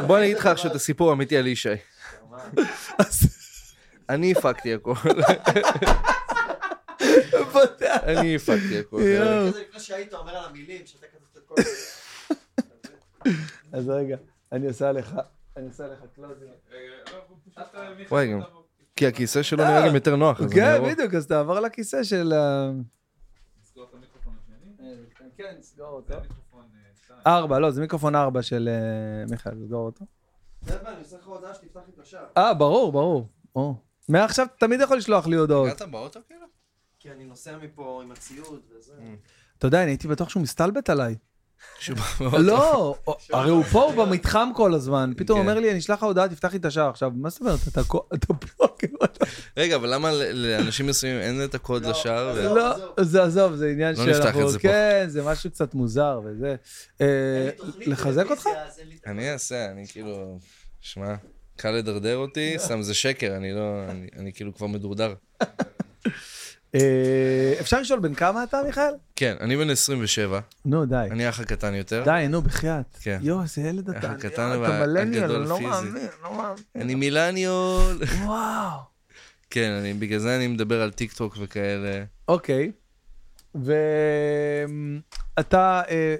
בוא אני אגיד לך עכשיו את הסיפור האמיתי על ישי. אני הפקתי הכל. אני הפקתי הכל. לפני שהיית אומר על המילים, שאתה כתבת את כל אז רגע, אני עושה לך... אני עושה לך closing. וואי, גם... כי הכיסא שלו נראה גם יותר נוח. כן, בדיוק, אז תעבור לכיסא של... נסגור את המיקרופון השני? כן, נסגור אותו. ארבע, לא, זה מיקרופון ארבע של מיכאל, נסגור אותו. אני עושה לך הודעה שתפתח לי את השער. אה, ברור, ברור. מעכשיו תמיד יכול לשלוח לי הודעות. הגעת באוטו כאילו? כי אני נוסע מפה עם הציוד וזה. אתה יודע, אני הייתי בטוח שהוא מסתלבט עליי. לא, הרי הוא פה במתחם כל הזמן, פתאום כן. אומר לי, אני אשלח לך הודעה, תפתח לי את השער. עכשיו, מה זאת אומרת, אתה פה. רגע, אבל למה לאנשים מסוימים אין את הקוד לא, לשער? לא, זה עזוב, זה עניין לא שאנחנו... כן, זה משהו קצת מוזר וזה. אה, לחזק אותך? אני אעשה, אני כאילו... שמע, קל לדרדר אותי, סתם זה שקר, אני לא... אני כאילו כבר מדורדר. אה, אפשר לשאול בן כמה אתה, מיכאל? כן, אני בן 27. נו, די. אני האח הקטן יותר. די, נו, בחייאת. כן. יואו, איזה ילד אתה. האח הקטן והגדול לא מאמין, לא מאמין. אני מילניול. וואו. כן, אני, בגלל זה אני מדבר על טיק טוק וכאלה. אוקיי. ואתה, אה,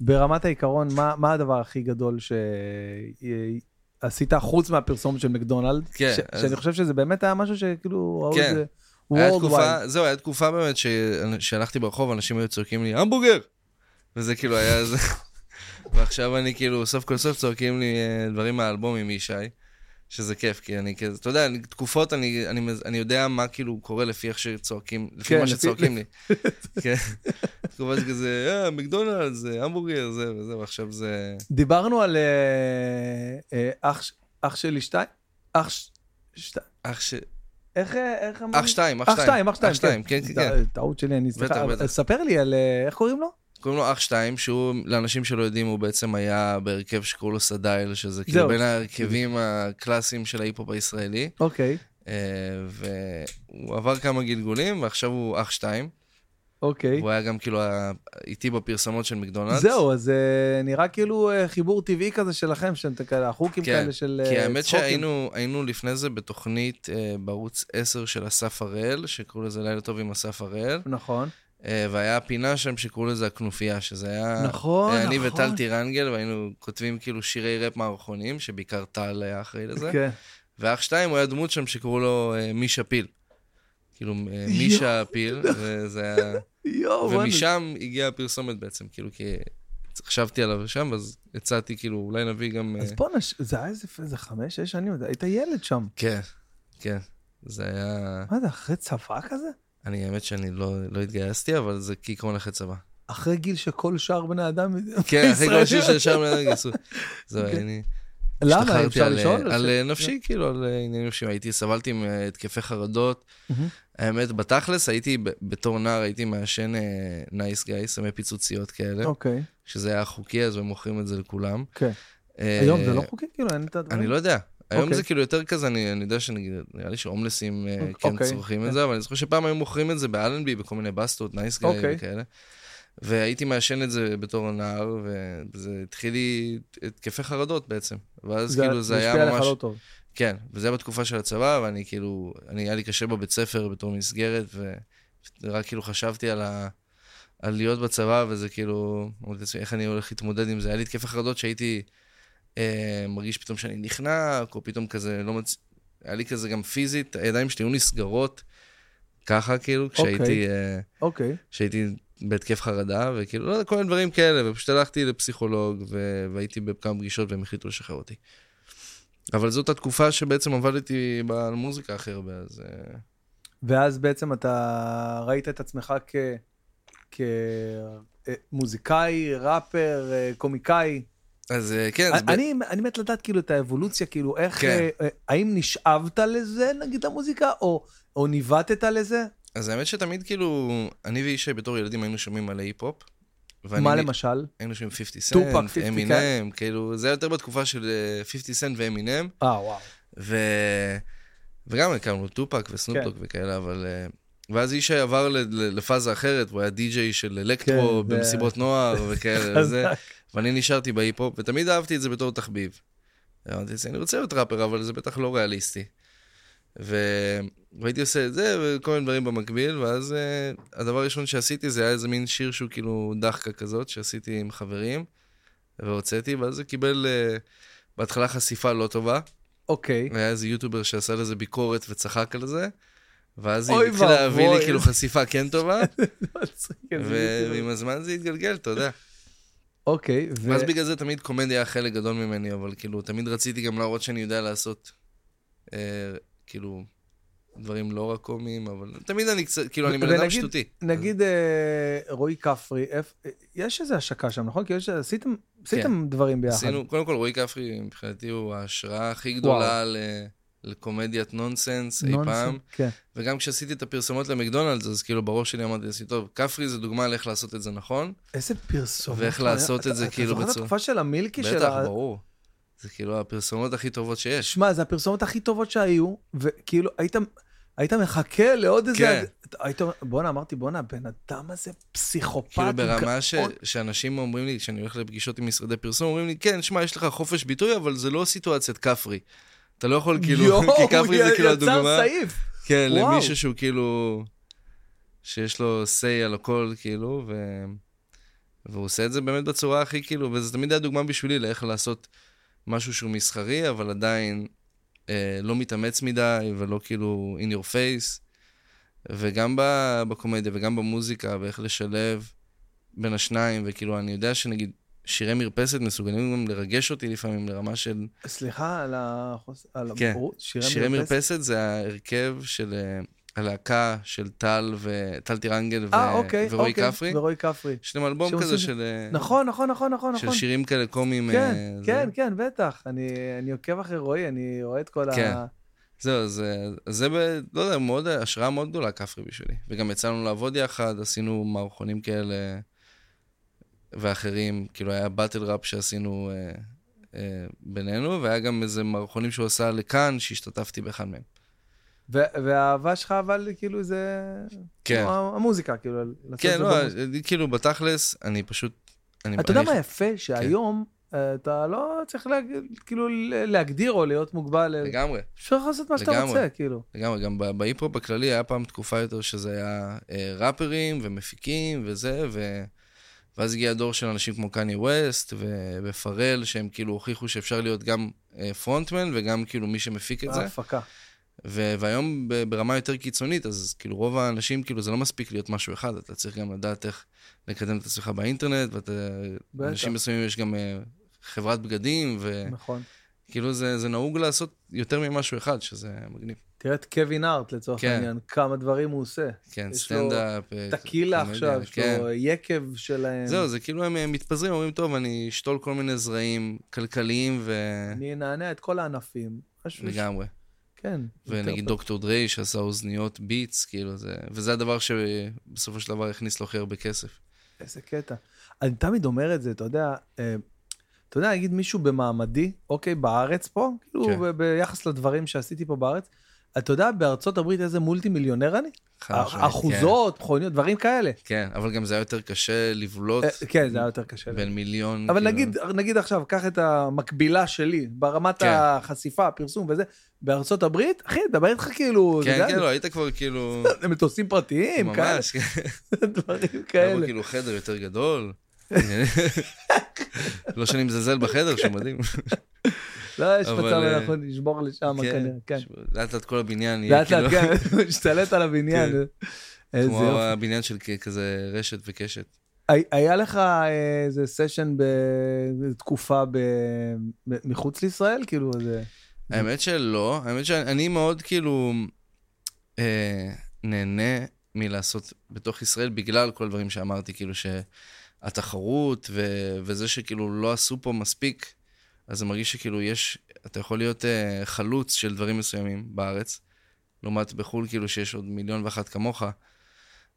ברמת העיקרון, מה, מה הדבר הכי גדול שעשית חוץ מהפרסומת של מקדונלד? כן. ש... אז... שאני חושב שזה באמת היה משהו שכאילו, ראו כן. את זה. היה תקופה, זהו, היה תקופה באמת שהלכתי ברחוב, אנשים היו צועקים לי, המבורגר! וזה כאילו היה זה. ועכשיו אני כאילו, סוף כל סוף צועקים לי אה, דברים מהאלבום עם ישי, שזה כיף, כי אני כזה, אתה יודע, תקופות, אני, אני, אני יודע מה כאילו קורה לפי איך שצועקים, לפי כן, מה שצועקים לי. כן, תקופה שכזה, אה, מקדונלדס, המבורגר, זה וזה, ועכשיו זה... דיברנו על אה, אה, אח שלי שתיים? אח שתיים. אח ש... איך, איך אמרנו? אח שתיים, אח שתיים. אח שתיים, כן, כן, כן. טעות שלי, אני סליחה. ספר לי על, איך קוראים לו? קוראים לו אח שתיים, שהוא, לאנשים שלא יודעים, הוא בעצם היה בהרכב שקראו לו סדייל, שזה כאילו בין ההרכבים הקלאסיים של ההיפ-הופ הישראלי. אוקיי. והוא עבר כמה גלגולים, ועכשיו הוא אח שתיים. אוקיי. והוא היה גם כאילו איתי בפרסומות של מקדונלדס. זהו, אז uh, נראה כאילו uh, חיבור טבעי כזה שלכם, שאתם כאלה, החוקים כן, כאלה של צחוקים. כי האמת שהיינו לפני זה בתוכנית בערוץ 10 של אסף הראל, שקראו לזה לילה טוב עם אסף הראל. נכון. והיה פינה שם שקראו לזה הכנופיה, שזה היה... נכון, היה נכון. אני וטל טירנגל, והיינו כותבים כאילו שירי ראפ מערכונים, שבעיקר טל היה אחראי לזה. כן. ואח שתיים, הוא היה דמות שם שקראו לו מישה פיל. כאילו, מישה פיל, וזה היה... יואו, ומשם הגיעה הפרסומת בעצם, כאילו, כי חשבתי עליו שם, אז הצעתי, כאילו, אולי נביא גם... אז בוא נש... זה היה איזה חמש, שש שנים, היית ילד שם. כן, כן. זה היה... מה זה, אחרי צבא כזה? אני, האמת שאני לא, לא התגייסתי, אבל זה כעיקרון אחרי צבא. אחרי גיל שכל שאר בני אדם... כן, אחרי כל שאר בני אדם גייסו. זהו, אני... למה? אפשר לשאול? על. נפשי, כאילו, על עניינים נפשיים. הייתי, סבלתי מהתקפי חרדות. Mm-hmm. האמת, בתכלס, הייתי, בתור נער, הייתי מעשן Nice Guy, סמי פיצוציות כאלה. אוקיי. Okay. שזה היה חוקי, אז הם מוכרים את זה לכולם. כן. Uh, היום זה לא חוקי? כאילו, אין את הדברים? אני לא יודע. היום okay. אוקיי. זה כאילו יותר כזה, אני, אני יודע שנראה לי שהומלסים. כן. אוקיי. צורכים. את זה, אבל אני זוכר שפעם היו מוכרים את זה באלנבי, בכל מיני בסטות, Nice Guy okay. וכאלה. והייתי מעשן את זה בתור נער, וזה התחיל לי התקפי חרדות בעצם. ואז זה, כאילו זה היה ממש... זה השפיע עליך לא טוב. כן, וזה היה בתקופה של הצבא, ואני כאילו, אני, היה לי קשה בבית ספר בתור מסגרת, ורק כאילו חשבתי על, ה, על להיות בצבא, וזה כאילו, איך אני הולך להתמודד עם זה. היה לי התקפי חרדות שהייתי אה, מרגיש פתאום שאני נחנק, או פתאום כזה לא מצ... היה לי כזה גם פיזית, הידיים שלי היו נסגרות, ככה כאילו, כשהייתי... אוקיי. אה, אוקיי. כשהייתי בהתקף חרדה, וכאילו, לא יודע, כל מיני דברים כאלה, ופשוט הלכתי לפסיכולוג, ו... והייתי בכמה פגישות והם החליטו לשחרר אותי. אבל זאת התקופה שבעצם עבדתי במוזיקה הכי הרבה, אז... אה, ואז בעצם אתה ראית את עצמך כ... כמוזיקאי, ראפר, אה, קומיקאי. אז כן. אני, אני, אני מת לדעת כאילו את האבולוציה, כאילו איך, כן. האם נשאבת לזה נגיד למוזיקה, או, או ניווטת לזה? אז האמת שתמיד כאילו, אני וישי בתור ילדים היינו שומעים מלא היפ-הופ. מה למשל? היינו שומעים 50 סנט, אמינם, כאילו, זה היה יותר בתקופה של 50 סנט ואמינם. אה, וואו. ו... וגם הכרנו טופאק וסנופ דוג כן. וכאלה, אבל... אה, ואז ישי עבר לפאזה אחרת, הוא היה די-ג'יי של אלקטרו כן, במסיבות ו... נוער וכאלה, וזה, ואני נשארתי בהיפ-הופ, ותמיד אהבתי את זה בתור תחביב. אמרתי, אני רוצה להיות ראפר, אבל זה בטח לא ריאליסטי. ו... והייתי עושה את זה וכל מיני דברים במקביל, ואז uh, הדבר הראשון שעשיתי זה היה איזה מין שיר שהוא כאילו דחקה כזאת, שעשיתי עם חברים, והוצאתי, ואז זה קיבל uh, בהתחלה חשיפה לא טובה. אוקיי. Okay. היה איזה יוטובר שעשה לזה ביקורת וצחק על זה, ואז היא התחילה להביא לי כאילו חשיפה כן טובה, ועם הזמן זה התגלגל, אתה יודע. אוקיי. Okay, ואז בגלל זה תמיד קומדיה היה חלק גדול ממני, אבל כאילו, תמיד רציתי גם להראות שאני יודע לעשות, אה, כאילו, דברים לא רק קומיים, אבל תמיד אני קצת, כאילו, אני בן אדם שטותי. נגיד אה, רועי כפרי, יש איזו השקה שם, נכון? כי עשיתם כן. דברים ביחד. עשינו, קודם כל, רועי כפרי, מבחינתי, הוא ההשראה הכי גדולה לקומדיית נונסנס אי פעם. כן. וגם כשעשיתי את הפרסומות למקדונלדס, אז כאילו בראש שלי אמרתי לעצמי, טוב, כפרי זה דוגמה לאיך לעשות את זה נכון. איזה פרסומות. ואיך לעשות את זה כאילו בצורה... אתה זוכר את התקופה של המילקי של ה... בטח, ברור. זה כאילו הפרסומות הכי טובות שיש. שמע, זה הפרסומות הכי טובות שהיו, וכאילו היית... היית מחכה לעוד איזה... כן. היית אומר, בואנה, אמרתי, בואנה, הבן אדם הזה פסיכופת. כאילו ברמה ש... שאנשים אומרים לי, כשאני הולך לפגישות עם משרדי פרסום, אומרים לי, כן, שמע, יש לך חופש ביטוי, אבל זה לא סיטואציית כפרי. אתה לא יכול כאילו, יו, כי כפרי זה כאילו הדוגמה. יצר סעיף. כן, וואו. למישהו שהוא כאילו, שיש לו say על הכל, כאילו, ו... והוא עושה את זה באמת בצורה הכי כאילו, וזה תמיד היה דוגמה בשבילי לאיך לעשות משהו שהוא מסחרי, אבל עדיין אה, לא מתאמץ מדי ולא כאילו in your face. וגם בקומדיה וגם במוזיקה, ואיך לשלב בין השניים, וכאילו, אני יודע שנגיד, שירי מרפסת מסוגלים גם לרגש אותי לפעמים לרמה של... סליחה על, החוס... על כן. שירי, שירי מרפסת? מרפסת זה ההרכב של אה, הלהקה של טל ו... טל טירנגל ו... 아, אוקיי, ורועי אוקיי, כפרי. ורועי כפרי. יש להם אלבום כזה. של... אה, נכון, נכון, נכון, נכון. של נכון. שירים כאלה קומיים. כן, זה... כן, כן, בטח. אני, אני עוקב אחרי רועי, אני רואה את כל כן. ה... זהו, זה, זה ב, לא יודע, מאוד, השראה מאוד גדולה כפרי בשבילי. וגם יצאנו לעבוד יחד, עשינו מערכונים כאלה ואחרים, כאילו היה באטל ראפ שעשינו אה, אה, בינינו, והיה גם איזה מערכונים שהוא עשה לכאן, שהשתתפתי באחד מהם. והאהבה שלך, אבל כאילו זה... כן. המוזיקה, כאילו, כן, לא, כאילו, בתכלס, אני פשוט... אני, אתה יודע מה יפה? כן. שהיום... כן. אתה לא צריך להג... כאילו להגדיר או להיות מוגבל. לגמרי. אפשר לעשות מה שאתה רוצה, כאילו. לגמרי, גם בהיפ-הופ בכללי היה פעם תקופה יותר שזה היה אה, ראפרים ומפיקים וזה, ו... ואז הגיע הדור של אנשים כמו קניה ווסט. ופרל, שהם כאילו הוכיחו שאפשר להיות גם אה, פרונטמן וגם כאילו מי שמפיק את זה. ההפקה. ו- והיום ברמה יותר קיצונית, אז כאילו רוב האנשים, כאילו זה לא מספיק להיות משהו אחד, אתה צריך גם לדעת איך לקדם את עצמך באינטרנט, ואנשים מסוימים יש גם uh, חברת בגדים, ו... נכון. כאילו זה, זה נהוג לעשות יותר ממשהו אחד, שזה מגניב. תראה את קווין ארט לצורך כן. העניין, כמה דברים הוא עושה. כן, סטנדאפ. טקילה עכשיו, יש כן. לו יקב שלהם. זהו, זה כאילו הם מתפזרים, אומרים, טוב, אני אשתול כל מיני זרעים כלכליים ו... אני אנענע את כל הענפים. לגמרי. כן. ונגיד דוקטור דריי שעשה אוזניות ביטס, כאילו זה... וזה הדבר שבסופו של דבר הכניס לו הכי הרבה כסף. איזה קטע. אני תמיד אומר את זה, אתה יודע, אה, אתה יודע, נגיד מישהו במעמדי, אוקיי, בארץ פה, כאילו כן. ביחס לדברים שעשיתי פה בארץ, אתה יודע בארצות הברית איזה מולטי מיליונר אני? אחוזות, כן. מכוניות, דברים כאלה. כן, אבל גם זה היה יותר קשה לבלוט. אה, כן, זה היה יותר קשה. בין מיליון. אבל כאילו... נגיד, נגיד עכשיו, קח את המקבילה שלי, ברמת כן. החשיפה, הפרסום וזה, בארצות הברית, אחי, דבר איתך כאילו... כן, כן, לא, היית כבר כאילו... מטוסים פרטיים, ממש, כן. דברים כאלה. היה כאילו חדר יותר גדול. לא שאני מזלזל בחדר, שהוא מדהים. לא, יש מצב, אנחנו נשבור לשם כן, כנראה, כן. לאט לאט כל הבניין יהיה כאילו... לאט לאט, כן, משתלט על הבניין. כן. כמו הבניין של כזה רשת וקשת. היה לך אה, איזה סשן בתקופה מחוץ לישראל? כאילו, זה... האמת שלא, האמת שאני מאוד כאילו אה, נהנה מלעשות בתוך ישראל בגלל כל הדברים שאמרתי, כאילו שהתחרות וזה שכאילו לא עשו פה מספיק אז זה מרגיש שכאילו יש, אתה יכול להיות uh, חלוץ של דברים מסוימים בארץ, לעומת בחו"ל כאילו שיש עוד מיליון ואחת כמוך.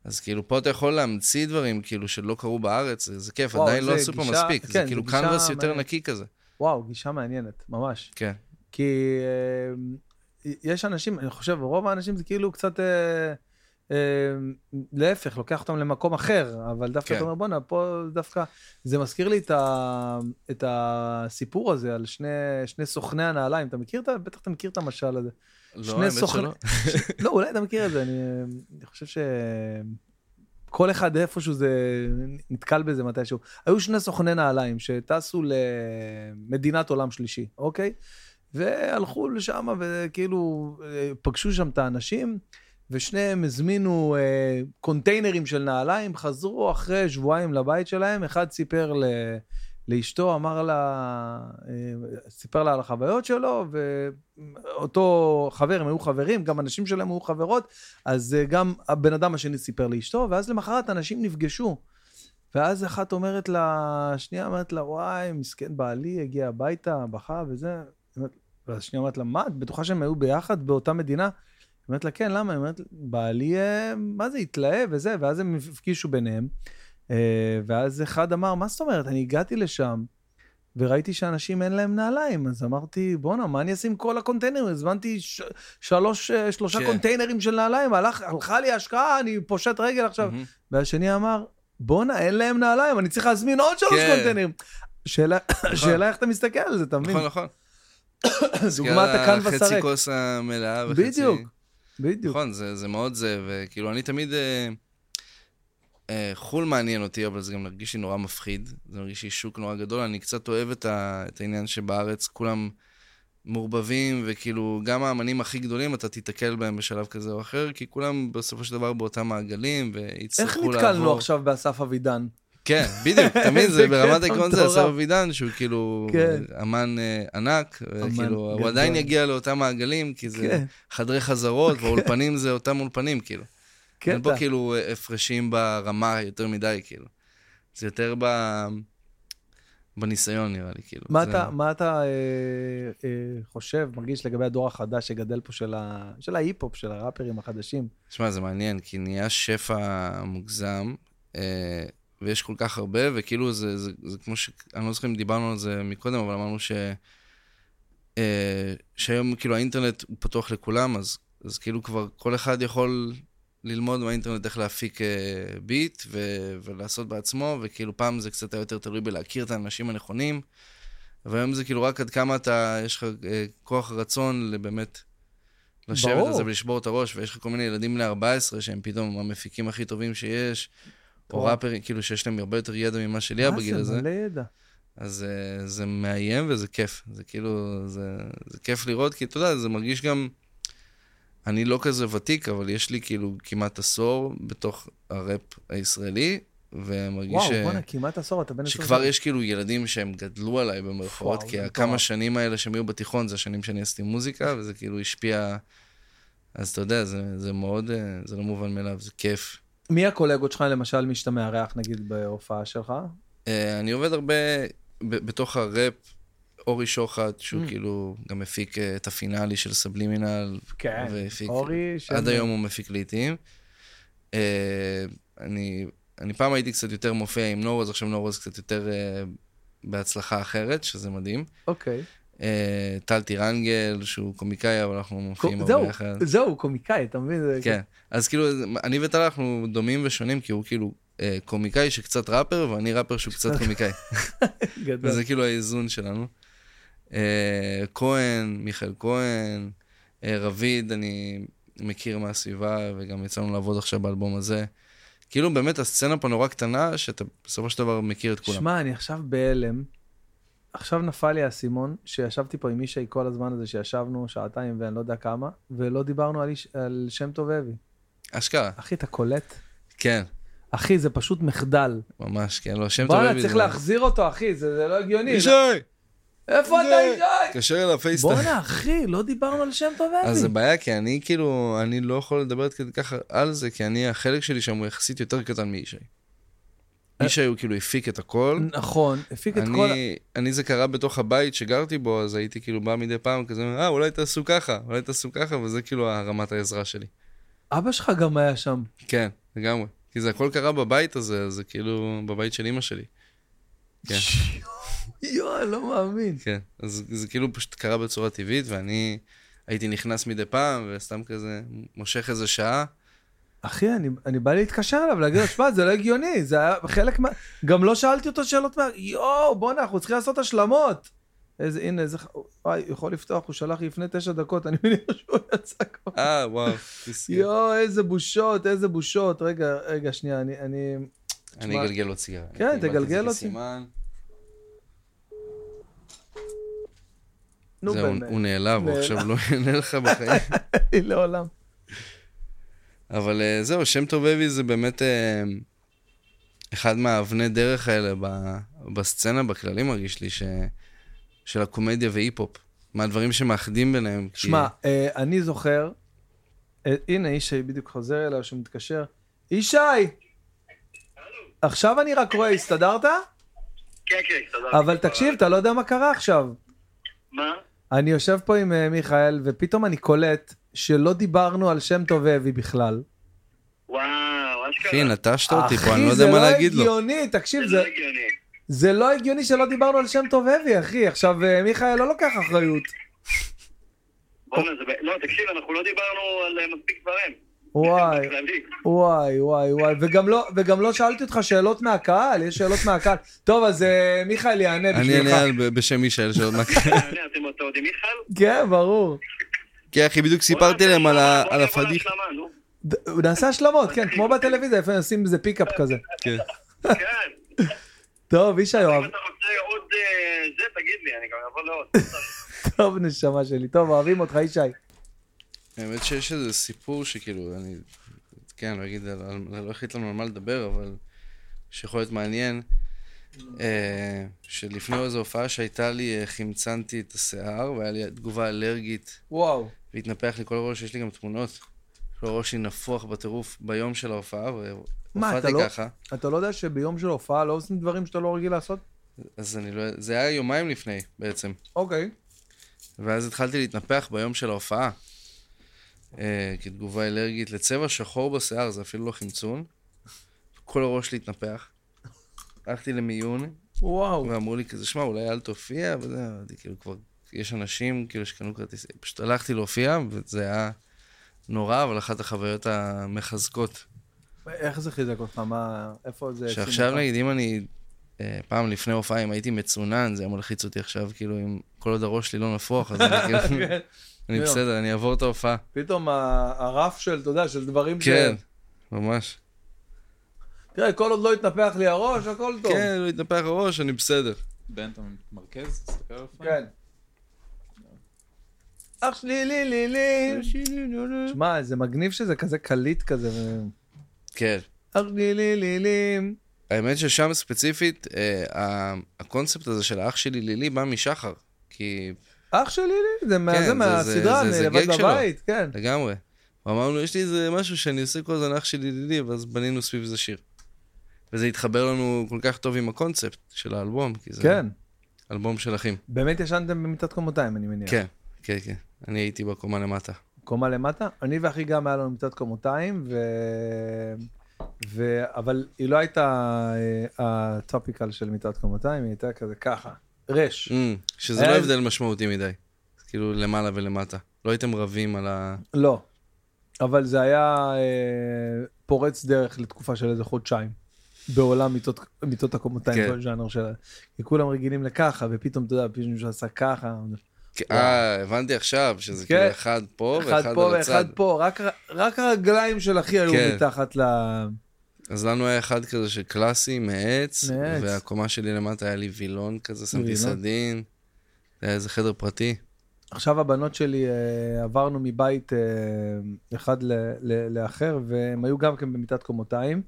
אז כאילו פה אתה יכול להמציא דברים כאילו שלא קרו בארץ, זה, זה כיף, וואו, עדיין לא עשו פה מספיק, כן, זה כאילו קנבס יותר נקי כזה. וואו, גישה מעניינת, ממש. כן. כי uh, יש אנשים, אני חושב, רוב האנשים זה כאילו קצת... Uh, להפך, לוקח אותם למקום אחר, אבל דווקא כן. אתה אומר, בואנה, פה דווקא, זה מזכיר לי את, ה, את הסיפור הזה על שני, שני סוכני הנעליים. אתה מכיר את ה... בטח אתה מכיר את המשל הזה. לא, האמת סוכני... שלא. לא, אולי אתה מכיר את זה, אני, אני חושב ש... כל אחד איפשהו זה נתקל בזה מתישהו. היו שני סוכני נעליים שטסו למדינת עולם שלישי, אוקיי? והלכו לשם וכאילו אה, פגשו שם את האנשים. ושניהם הזמינו אה, קונטיינרים של נעליים, חזרו אחרי שבועיים לבית שלהם, אחד סיפר ל... לאשתו, אמר לה, אה, סיפר לה על החוויות שלו, ואותו חבר, הם היו חברים, גם הנשים שלהם היו חברות, אז אה, גם הבן אדם השני סיפר לאשתו, ואז למחרת אנשים נפגשו. ואז אחת אומרת לה, שנייה אומרת לה, וואי, מסכן בעלי, הגיע הביתה, בכה וזה. ואז שנייה אומרת לה, מה, את בטוחה שהם היו ביחד באותה מדינה? אומרת לה, כן, למה? היא אומרת, בעלי, אה, מה זה, התלהב וזה, ואז הם הפגישו ביניהם. אה, ואז אחד אמר, מה זאת אומרת? אני הגעתי לשם, וראיתי שאנשים אין להם נעליים, אז אמרתי, בואנה, מה אני אעשה עם כל הקונטיינרים? הזמנתי ש- שלוש, אה, שלושה כן. קונטיינרים של נעליים, הלך, הלכה לי השקעה, אני פושט רגל עכשיו. Mm-hmm. והשני אמר, בואנה, אין להם נעליים, אני צריך להזמין עוד שלוש כן. קונטיינרים. שאלה, נכון. שאלה איך אתה מסתכל על זה, אתה מבין? נכון, נכון. דוגמת הקנבס הריק. חצי כוס המלאה וחצי... בדיוק. בדיוק. נכון, זה, זה מאוד זה, וכאילו, אני תמיד... אה, אה, חו"ל מעניין אותי, אבל זה גם מרגיש לי נורא מפחיד. זה מרגיש לי שוק נורא גדול. אני קצת אוהב את, ה, את העניין שבארץ כולם מעורבבים, וכאילו, גם האמנים הכי גדולים, אתה תיתקל בהם בשלב כזה או אחר, כי כולם בסופו של דבר באותם מעגלים, ויצטרכו לעבור... איך נתקלנו עכשיו באסף אבידן? כן, בדיוק, תמיד זה ברמת העקרון זה אסף אבידן, שהוא כאילו כן. אמן אה, ענק, וכאילו, הוא עדיין יגיע לאותם מעגלים, כי זה כן. חדרי חזרות, כן. והאולפנים זה אותם אולפנים, כאילו. כן. אין פה כאילו הפרשים ברמה יותר מדי, כאילו. זה יותר ב... בניסיון, נראה לי, כאילו. מה זה... אתה, מה אתה אה, אה, חושב, מרגיש לגבי הדור החדש שגדל פה של, ה... של ההיפ-הופ, של הראפרים החדשים? תשמע, זה מעניין, כי נהיה שפע מוגזם. אה, ויש כל כך הרבה, וכאילו זה, זה, זה, זה כמו ש... אני לא זוכר אם דיברנו על זה מקודם, אבל אמרנו ש... אה, שהיום כאילו האינטרנט הוא פתוח לכולם, אז, אז כאילו כבר כל אחד יכול ללמוד מהאינטרנט איך להפיק אה, ביט ו, ולעשות בעצמו, וכאילו פעם זה קצת היה יותר תלוי בלהכיר את האנשים הנכונים, והיום זה כאילו רק עד כמה אתה, יש לך אה, כוח רצון לבאמת לשבת על זה ולשבור את הראש, ויש לך כל מיני ילדים בני 14 שהם פתאום המפיקים הכי טובים שיש. או ראפרים, כאילו שיש להם הרבה יותר ידע ממה שלי היה בגיל הזה. מה זה, מלא ידע. אז uh, זה מאיים וזה כיף. זה כאילו, זה, זה כיף לראות, כי אתה יודע, זה מרגיש גם... אני לא כזה ותיק, אבל יש לי כאילו כמעט עשור בתוך הראפ הישראלי, ומרגיש וואו, ש... וואו, בואנה, כמעט עשור, אתה בן עשור. שכבר יש כאילו ילדים שהם גדלו עליי במרכאות, כי הכמה שנים האלה שהם היו בתיכון, זה השנים שאני עשיתי מוזיקה, וזה כאילו השפיע אז אתה יודע, זה, זה מאוד, אה, זה לא מובן מאליו, זה כיף. מי הקולגות שלך, למשל, מי שאתה מארח, נגיד, בהופעה שלך? אה, אני עובד הרבה בתוך הראפ, אורי שוחט, שהוא mm. כאילו גם מפיק אה, את הפינאלי של סבלימינל. כן, אורי... עד היום הוא מפיק לעיתים. אני, אני פעם הייתי קצת יותר מופיע עם נורוז, עכשיו נורוז קצת יותר בהצלחה אחרת, שזה מדהים. אוקיי. Okay. אה, טל טירנגל, שהוא קומיקאי, אבל אנחנו מופיעים הרבה יחד. זהו, קומיקאי, אתה מבין? כן, אז כאילו, אני וטל אנחנו דומים ושונים, כי הוא כאילו אה, קומיקאי שקצת ראפר, ואני ראפר שהוא קצת קומיקאי. גדול. וזה כאילו האיזון שלנו. אה, כהן, מיכאל כהן, רביד, אני מכיר מהסביבה, וגם יצאנו לעבוד עכשיו באלבום הזה. כאילו באמת הסצנה פה נורא קטנה, שאתה בסופו של דבר מכיר את כולם. שמע, אני עכשיו בהלם. עכשיו נפל לי האסימון, שישבתי פה עם ישי כל הזמן הזה, שישבנו שעתיים ואני לא יודע כמה, ולא דיברנו על, איש, על שם טוב אבי. אשכרה. אחי, אתה קולט? כן. אחי, זה פשוט מחדל. ממש, כן, לא, שם טוב אבי. בואנה, צריך להחזיר אותו, אחי, זה, זה לא הגיוני. ישי! איפה אתה ישי? קשר אליו פייסטיים. בואנה, אחי, לא דיברנו על שם טוב אבי. אז זה בעיה, כי אני כאילו, אני לא יכול לדבר ככה על זה, כי אני, החלק שלי שם הוא יחסית יותר קטן מישי. ישי הוא כאילו הפיק את הכל. נכון, הפיק את כל... אני זה קרה בתוך הבית שגרתי בו, אז הייתי כאילו בא מדי פעם כזה, אה, אולי תעשו ככה, אולי תעשו ככה, וזה כאילו הרמת העזרה שלי. אבא שלך גם היה שם. כן, לגמרי. כי זה הכל קרה בבית הזה, זה כאילו בבית של אימא שלי. כן. יואו, אני לא מאמין. כן, אז זה כאילו פשוט קרה בצורה טבעית, ואני הייתי נכנס מדי פעם, וסתם כזה מושך איזה שעה. אחי, אני, אני בא להתקשר אליו, להגיד לו, שמע, זה לא הגיוני, זה היה חלק מה... גם לא שאלתי אותו שאלות מה... יואו, בואנה, אנחנו צריכים לעשות השלמות. איזה, הנה, איזה... וואי, יכול לפתוח, הוא שלח לפני תשע דקות, אני מניח שהוא יצא כבר. אה, וואו. יואו, איזה בושות, איזה בושות. רגע, רגע, שנייה, אני... אני, אני אגלגל לו ציגר. כן, תגלגל לו ציגר. נו באמת. הוא נעלב, הוא עכשיו לא יענה לך בחיים. לעולם. אבל uh, זהו, שם טוב אבי זה באמת uh, אחד מהאבני דרך האלה בסצנה, בכללי מרגיש לי, ש, של הקומדיה והיפ-הופ. מהדברים שמאחדים ביניהם. שמע, כי... uh, אני זוכר, הנה ישי בדיוק חוזר אליו, שמתקשר. ישי! עכשיו אני רק רואה, הסתדרת? כן, כן, הסתדרתי. אבל תקשיב, אתה לא יודע מה קרה עכשיו. מה? אני יושב פה עם מיכאל, ופתאום אני קולט שלא דיברנו על שם טוב אבי בכלל. וואו, אשכרה. אחי, נטשת אותי פה, אני לא יודע מה לא להגיד לו. אחי, זה לא הגיוני, תקשיב, זה... זה לא הגיוני שלא דיברנו על שם טוב אבי, אחי. עכשיו, אה, מיכאל לא לוקח אחריות. בוא'נה, זה... לא, תקשיב, אנחנו לא דיברנו על אה, מספיק דברים. וואי, וואי, וואי, וואי, וגם לא, וגם לא שאלתי אותך שאלות מהקהל, יש שאלות מהקהל. טוב, אז uh, מיכאל יענה בשבילך. אני אענה בשם מישאל שאלות מהקהל. אתם עוד עם מיכאל? כן, ברור. כן, אחי, בדיוק סיפרתי להם על הפדיח. הוא נעשה השלמות, כן, כמו בטלוויזיה, לפעמים עושים איזה פיקאפ כזה. כן. כן. טוב, ישי יואב. אם אתה רוצה עוד אה, זה, תגיד לי, אני גם אבוא לעוד. טוב, נשמה שלי. טוב, אוהבים אותך, ישי. האמת שיש איזה סיפור שכאילו, אני, כן, לא אגיד, לא החליט לנו על מה לדבר, אבל שיכול להיות מעניין. אה, שלפני איזו הופעה שהייתה לי, אה, חמצנתי את השיער, והיה לי תגובה אלרגית. וואו. והתנפח לי כל הראש, יש לי גם תמונות. כל הראש שלי נפוח בטירוף ביום של ההופעה, והופעתי לא- ככה. אתה לא יודע שביום של הופעה לא עושים דברים שאתה לא רגיל לעשות? אז אני לא... זה היה יומיים לפני, בעצם. אוקיי. ואז התחלתי להתנפח ביום של ההופעה. אה, כתגובה אלרגית לצבע שחור בשיער, זה אפילו לא חמצון. כל הראש שלי התנפח. הלכתי למיון, וואו. ואמרו לי כזה, שמע, אולי אל תופיע, וזה, אמרתי, כאילו, כבר, יש אנשים, כאילו, שקנו כרטיסים. פשוט הלכתי להופיע, וזה היה נורא, אבל אחת החוויות המחזקות. איך זה חיזק אותך? מה, איפה זה... שעכשיו, נגיד, אם אני, אה, פעם לפני הופעה, אם הייתי מצונן, זה היה מלחיץ אותי עכשיו, כאילו, אם כל עוד הראש שלי לא נפוח, אז אני כאילו... כן. אני בסדר, אני אעבור את ההופעה. פתאום הרף של, אתה יודע, של דברים ש... כן, ממש. תראה, כל עוד לא יתנפח לי הראש, הכל טוב. כן, לא יתנפח הראש, אני בסדר. בן, אתה מרכז? תסתכל על כן. אח שלי לי לי לי. שמע, זה מגניב שזה כזה קליט כזה. כן. אח שלי לי לי לי. האמת ששם ספציפית, אה, הקונספט הזה של האח שלי לילי בא משחר. כי... אח שלי לילי, זה כן, מהסדרה, אני לבד בבית, כן. לגמרי. ואמרנו, יש לי איזה משהו שאני עושה כל הזמן אח של ידידי, ואז בנינו סביב זה שיר. וזה התחבר לנו כל כך טוב עם הקונספט של האלבום, כי זה כן. אלבום של אחים. באמת ישנתם במיטת קומותיים, אני מניח. כן, כן, כן. אני הייתי בקומה למטה. קומה למטה. אני ואחי גם היה לנו מיטת קומותיים, ו... ו... אבל היא לא הייתה אה, הטופיקל של מיטת קומותיים, היא הייתה כזה ככה, רש. Mm, שזה היה- לא הבדל משמעותי מדי. כאילו למעלה ולמטה. לא הייתם רבים על ה... לא. אבל זה היה אה, פורץ דרך לתקופה של איזה חודשיים. בעולם מיטות, מיטות הקומותיים, כן. כל ז'אנר שלה. כי כולם רגילים לככה, ופתאום, אתה יודע, פתאום מישהו עשה ככה. אה, הבנתי עכשיו, שזה כן. כאילו אחד פה אחד ואחד פה על הצד. ואחד פה, רק, רק הרגליים של אחי היו כן. מתחת ל... אז לנו היה אחד כזה של קלאסי, מעץ, מעץ. והקומה שלי למטה היה לי וילון כזה, שמתי. סדין. זה היה איזה חדר פרטי. עכשיו הבנות שלי, אה, עברנו מבית אה, אחד ל, ל, לאחר, והם היו גם כן במיטת קומותיים,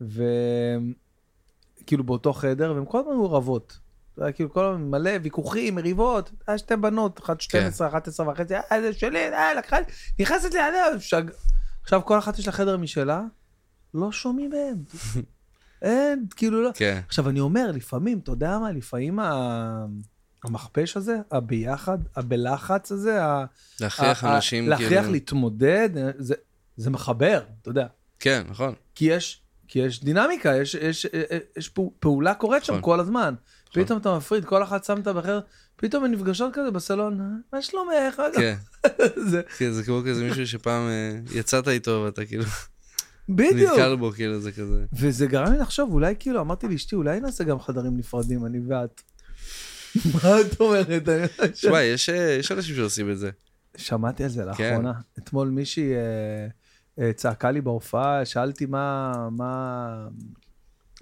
וכאילו באותו חדר, והם כל הזמן היו רבות. זה היה כאילו כל הזמן מלא ויכוחים, מריבות, היה שתי בנות, אחת 12, 11 וחצי, אה, זה שלי, אה, לקחה נכנסת לי, אה, שג... עכשיו כל אחת יש לה חדר משלה, לא שומעים מהם. אין, כאילו לא. כן, עכשיו אני אומר, לפעמים, אתה יודע מה, לפעמים ה... המכפש הזה, הביחד, הבלחץ הזה, ה... להכריח ה- אנשים להכריח כאילו... להתמודד, זה, זה מחבר, אתה יודע. כן, נכון. כי יש, כי יש דינמיקה, יש, יש, יש, יש פעו- פעולה קורית שם נכון. כל הזמן. פתאום אתה מפריד, כל אחת שמת באחר, פתאום הן נפגשות כזה בסלון, "אה, מה שלומך? כן, זה, כן, זה כמו כזה מישהו שפעם אה, יצאת איתו ואתה כאילו בדיוק. נתקל בו, כאילו זה כזה. וזה גרם לי לחשוב, אולי כאילו, אמרתי לאשתי, אולי נעשה גם חדרים נפרדים, אני ואת. מה את אומרת? תשמע, יש אה, יש אנשים שעושים את זה. שמעתי על זה כן. לאחרונה. אתמול מישהי צעקה לי בהופעה, שאלתי מה, מה,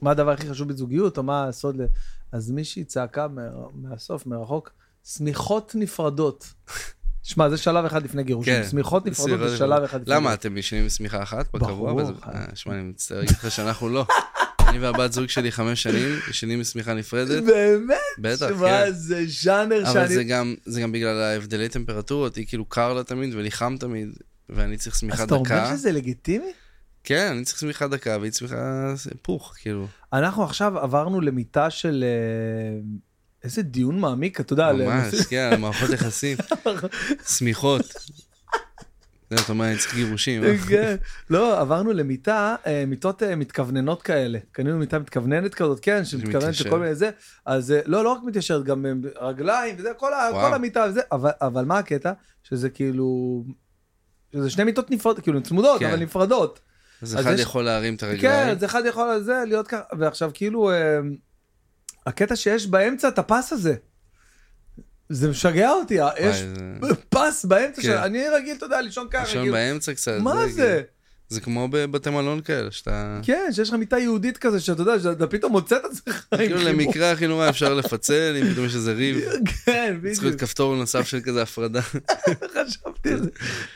מה הדבר הכי חשוב בזוגיות, או מה הסוד ל... אז מישהי צעקה מהסוף, מרחוק, שמיכות נפרדות. שמע, זה שלב אחד לפני גירושים. כן. שמיכות נפרדות זה שלב אחד לפני למה, אתם ישנים עם שמיכה אחת בקבוע? ברור. אה, שמע, אני מצטער להגיד לך שאנחנו לא. אני והבת זוג שלי חמש שנים, ישנים עם שמיכה נפרדת. באמת? בטח, שמע, כן. זה ז'אנר אבל שאני... זה גם, זה גם בגלל ההבדלי טמפרטורות, היא כאילו קר לה תמיד ולי חם תמיד, ואני צריך אז שמיכה אתה אומר דקה. שזה לגיטימי? כן, אני צריך שמיכה דקה והיא צריכה פוך, כאילו. אנחנו עכשיו עברנו למיטה של... אה, איזה דיון מעמיק, אתה יודע, ממש, כן, מערכות יחסים. שמיכות. זה, אתה אומר, אני צריך גירושים. כן. לא, עברנו למיטה, אה, מיטות אה, מתכווננות כאלה. קנינו מיטה מתכווננת כזאת, כן, שמתכוונת. לכל מיני זה. אז לא, לא רק מתיישרת, גם רגליים וזה, כל המיטה וזה. אבל- מה הקטע? שזה כאילו... שזה שני מיטות נפרדות, כאילו צמודות, כן. אבל נפרדות. אז אחד יש- יכול להרים את כן, הרגליים. אז אחד יכול על זה להיות ככה, ועכשיו כאילו, אה, הקטע שיש באמצע את הפס הזה. זה משגע אותי, אה, יש וואי, פס באמצע כן. של... אני רגיל, אתה יודע, לישון ככה. לישון. באמצע קצת. מה זה? כאילו- זה כמו בבתי מלון כאלה, שאתה... כן, שיש לך מיטה יהודית כזה, שאתה יודע, שאתה פתאום מוצא את עצמך. עם כאילו חיבור. למקרה הכי נורא אפשר לפצל, אם פתאום יש איזה ריב. כן, צריך להיות בדיוק. כפתור נוסף של כזה הפרדה. חשבתי על זה.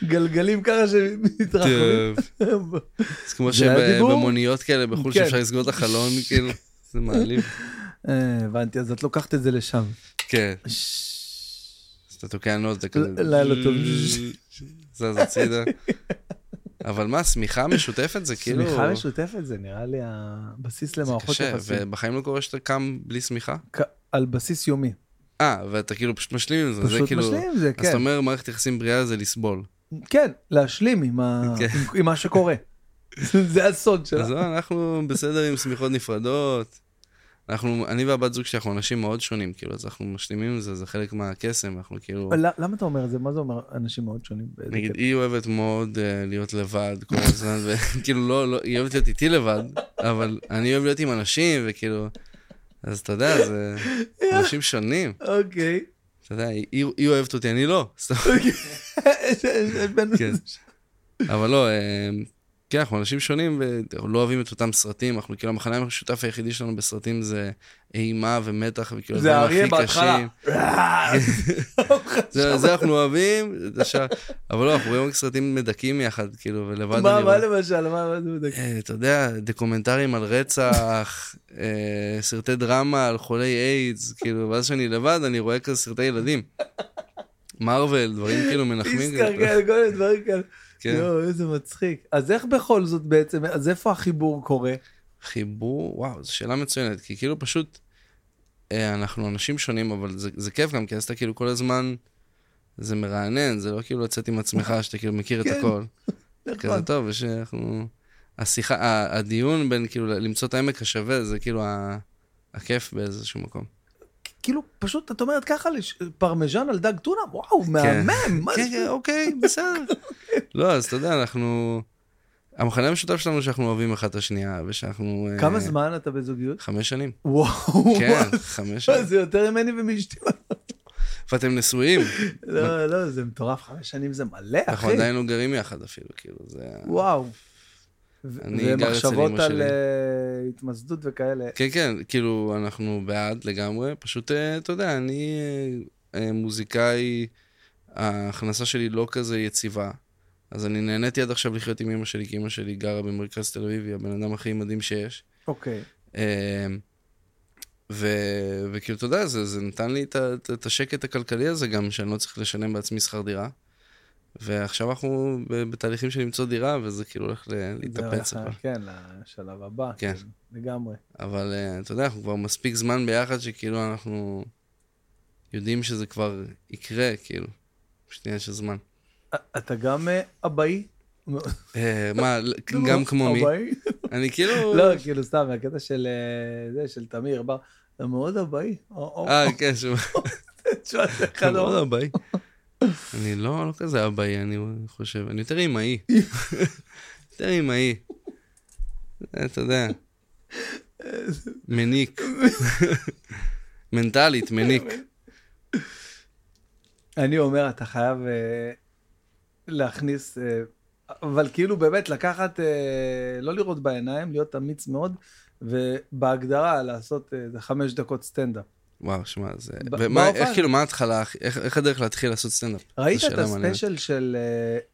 גלגלים ככה שמתרחבים. זה כמו? שבמוניות כאלה בחו"ל כן. שאפשר לסגור את החלון, כאילו, זה מעליב. אה, הבנתי, אז את לוקחת את זה לשם. כן, אז אתה תוקע נוט, אתה כזה... לילה טוב. זז הצידה. אבל מה, שמיכה משותפת זה כאילו... שמיכה משותפת זה נראה לי הבסיס זה למערכות קשה, יחסים. ובחיים לא קורה שאתה קם בלי שמיכה? כ- על בסיס יומי. אה, ואתה כאילו פשוט משלים עם זה, זה פשוט כאילו... משלים עם זה, אז אתה כן. אומר מערכת יחסים בריאה זה לסבול. כן, להשלים עם ה- כן. עם- עם מה שקורה. זה הסוד שלה. אז לא, אנחנו בסדר עם שמיכות נפרדות. אנחנו, אני והבת זוג שאנחנו אנשים מאוד שונים, כאילו, אז אנחנו משלימים עם זה, זה חלק מהקסם, אנחנו כאילו... אבל למה אתה אומר את זה? מה זה אומר אנשים מאוד שונים? נגיד? היא אוהבת מאוד uh, להיות לבד כל הזמן, וכאילו, לא, לא, היא אוהבת להיות איתי לבד, אבל אני אוהב להיות עם אנשים, וכאילו... אז אתה יודע, זה אנשים שונים. אוקיי. אתה יודע, היא, אוהבת אותי, אני לא. בין- כן. אבל לא, אה, כן, אנחנו אנשים שונים ולא אוהבים את אותם סרטים, אנחנו כאילו, המחנה המשותף היחידי שלנו בסרטים זה אימה ומתח, וכאילו, זה אריה הכי בהתחלה. קשים. זה זה אנחנו אוהבים. אבל לא, אנחנו רואים רק סרטים מדכאים יחד, כאילו, ולבד מה אני מה רואה. למשל? מה מה זה בדיוק? אה, אתה יודע, דוקומנטרים על רצח, אה, סרטי דרמה על חולי איידס, כאילו, ואז כשאני לבד אני רואה כזה סרטי ילדים. מרוויל, דברים כאילו מנחמים. פיסקר, כן, כל מיני דברים כאלה. כן. יואו, איזה מצחיק. אז איך בכל זאת בעצם, אז איפה החיבור קורה? חיבור, וואו, זו שאלה מצוינת, כי כאילו פשוט, אה, אנחנו אנשים שונים, אבל זה, זה כיף גם, כי אז אתה כאילו כל הזמן, זה מרענן, זה לא כאילו לצאת עם עצמך, שאתה כאילו מכיר את כן. הכל. נכון. כזה טוב, ושאנחנו... השיחה, הדיון בין כאילו למצוא את העמק השווה, זה כאילו ה- הכיף באיזשהו מקום. כאילו, פשוט, את אומרת ככה, לש- פרמיז'ן על דג טונה, וואו, מהמם, מה כן, זה? כן, אוקיי, בסדר. לא, אז אתה יודע, אנחנו... המחנה המשותף שלנו שאנחנו אוהבים אחד את השנייה, ושאנחנו... אה, כמה זמן אתה בזוגיות? חמש שנים. וואו, כן, חמש שנים. זה יותר ממני ומאשתי. ואתם נשואים. לא, לא, זה מטורף, חמש שנים זה מלא, אנחנו אחי. עדיין לא גרים יחד אפילו, כאילו, זה... וואו. אני גר אצל ומחשבות אמא על שלי. אה, התמסדות וכאלה. כן, כן, כאילו, אנחנו בעד לגמרי, פשוט, אה, אתה יודע, אני אה, מוזיקאי, ההכנסה שלי לא כזה יציבה, אז אני נהניתי עד עכשיו לחיות עם אמא שלי, כי אמא שלי גרה במרכז תל אביב, היא הבן אדם הכי מדהים שיש. אוקיי. אה, ו- וכאילו, אתה יודע, זה, זה נתן לי את, את השקט הכלכלי הזה גם, שאני לא צריך לשלם בעצמי שכר דירה. ועכשיו אנחנו בתהליכים של למצוא דירה, וזה כאילו הולך להתאפץ. כן, לשלב הבא. כן. כאילו, לגמרי. אבל אה, אתה יודע, אנחנו כבר מספיק זמן ביחד, שכאילו אנחנו יודעים שזה כבר יקרה, כאילו. פשוט עניין של זמן. אתה גם אה, אבאי? אה, מה, גם כמו מי? אבאי? אני כאילו... לא, כאילו סתם, מהקטע של זה, של תמיר, בר. אתה מאוד אבאי. אה, כן, שהוא תשמע, זה אחד מאוד. אבאי. אני לא לא כזה אבאי, אני חושב. אני יותר אמאי. יותר אמאי. אתה יודע. מניק. מנטלית, מניק. אני אומר, אתה חייב אה, להכניס, אה, אבל כאילו באמת לקחת, אה, לא לראות בעיניים, להיות אמיץ מאוד, ובהגדרה לעשות איזה חמש דקות סטנדאפ. וואו, שמע, זה... ומה, איך כאילו, מה ההתחלה, איך איך הדרך להתחיל לעשות סטנדאפ? ראית את. הספיישל של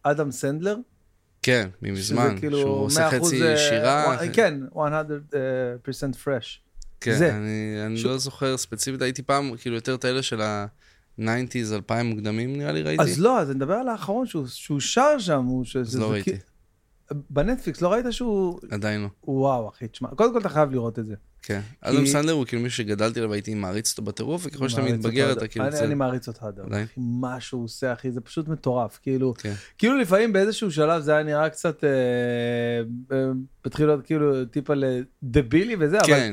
אה, אדם סנדלר? כן, ממזמן. כאילו שהוא עושה 100% חצי אה, שירה. One- כן, 100% fresh. כן, זה. אני, אני ש- לא זוכר ספציפית, הייתי פעם, כאילו, יותר את האלה של ה-90's, 2000 מוקדמים, נראה לי, ראיתי. אז לא, אז אני מדבר על האחרון שהוא- שהוא שר שם, הוא שזה... אז לא ראיתי. כי- בנטפליקס, לא ראית שהוא... עדיין לא. וואו, אחי, תשמע, קודם כל אתה חייב לראות את זה. כן. אדם סנדלר הוא כאילו מישהו שגדלתי עליו, הייתי מעריץ אותו בטירוף, וככל שאתה מתבגר, אתה כאילו... אני- צריך- אני מעריץ אותך אדם. אחי, מה שהוא עושה, אחי, זה פשוט מטורף. כאילו, כן. כאילו לפעמים באיזשהו שלב זה היה נראה קצת, אה, אה, התחיל להיות כאילו טיפה לדבילי וזה, אבל כן,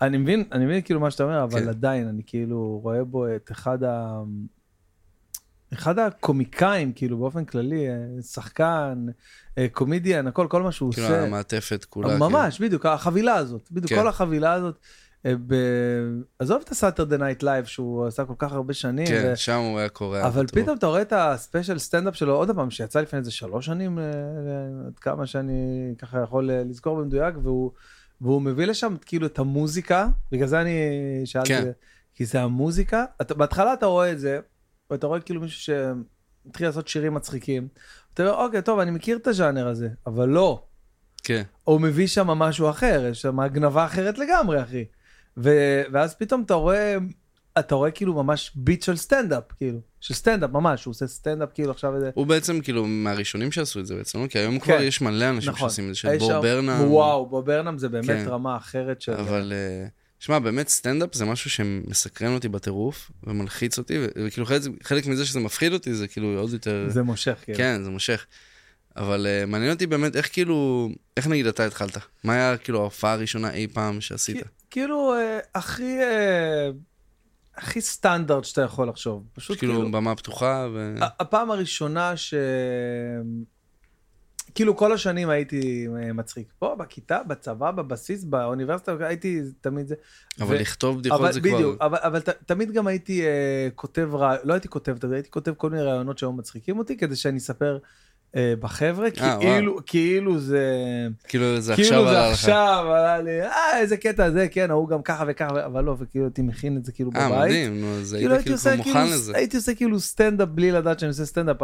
אני מבין, אני מבין כאילו מה שאתה אומר, אבל כן. עדיין, אני כאילו רואה בו את אחד ה... אחד הקומיקאים, כאילו, באופן כללי, אה, שחקן, אה, קומדיאן, הכל, כל מה שהוא כאילו עושה. המעטפת כולה. ממש, בדיוק, החבילה הזאת, בדיוק, כן. כל החבילה הזאת. אה, ב... עזוב את ה Saturday Night Live שהוא עשה כל כך הרבה שנים. כאילו. כן, ו- שם הוא היה קורע. אבל בטירוף. פתאום אתה רואה את ה special סטנדאפ שלו עוד פעם, שיצא לפני איזה שלוש שנים, עד כמה שאני ככה יכול לזכור במדויק, והוא, והוא מביא לשם כאילו את המוזיקה, בגלל זה אני שאלתי, כן. כי זה המוזיקה, אתה, בהתחלה אתה רואה את זה, ואתה רואה כאילו מישהו שמתחיל לעשות שירים מצחיקים, אתה אומר, אוקיי, טוב, אני מכיר את הז'אנר הזה, אבל לא, כן, הוא מביא שם משהו אחר, יש שם הגנבה אחרת לגמרי, אחי. ו- ואז פתאום אתה רואה, אתה רואה כאילו ממש ביט של סטנדאפ, כאילו, של סטנדאפ ממש, הוא עושה סטנדאפ כאילו עכשיו איזה... הוא בעצם כאילו מהראשונים שעשו את זה בעצם, לא? כי היום כן. כבר יש מלא אנשים נכון. שעושים את זה, של בו ברנהם. וואו, בו ברנהם זה באמת כן. רמה אחרת של... אבל, אה, שמע, באמת סטנדאפ זה משהו שמסקרן אותי בטירוף, ומלחיץ אותי, וכאילו חלק, חלק מזה שזה מפחיד אותי, זה כאילו עוד יותר... זה מושך, כאילו. כן, זה מושך. אבל uh, מעניין אותי באמת איך כאילו, איך נגיד אתה התחלת? מה היה כאילו ההופעה הראשונה אי פעם שעשית? כי- כאילו, אה, הכי... אה, הכי סטנדרט שאתה יכול לחשוב. פשוט כאילו כאילו... במה פתוחה ו... הפעם הראשונה ש... כאילו כל השנים הייתי אה, מצחיק. פה, בכיתה, בצבא, בבסיס, באוניברסיטה, הייתי תמיד זה. אבל ו- לכתוב בדיחות אבל זה בדיוק, כבר... אבל, אבל ת, תמיד גם הייתי uh, כותב, רע... לא הייתי כותב, הייתי כותב כל מיני רעיונות שהיו מצחיקים אותי, כדי שאני אספר בחבר'ה, אה, כאילו, כאילו זה... כאילו זה כאילו עכשיו עלה לך. כאילו זה עכשיו עלה לי, אה, איזה קטע זה, כן, ההוא גם ככה וככה, אבל לא, וכאילו הייתי מכין את זה כאילו בבית. אה, מדהים, נו, אז כאילו היית כאילו כבר מוכן כאילו, לזה. הייתי עושה כאילו סטנדאפ בלי לדעת שאני עושה סטנדאפ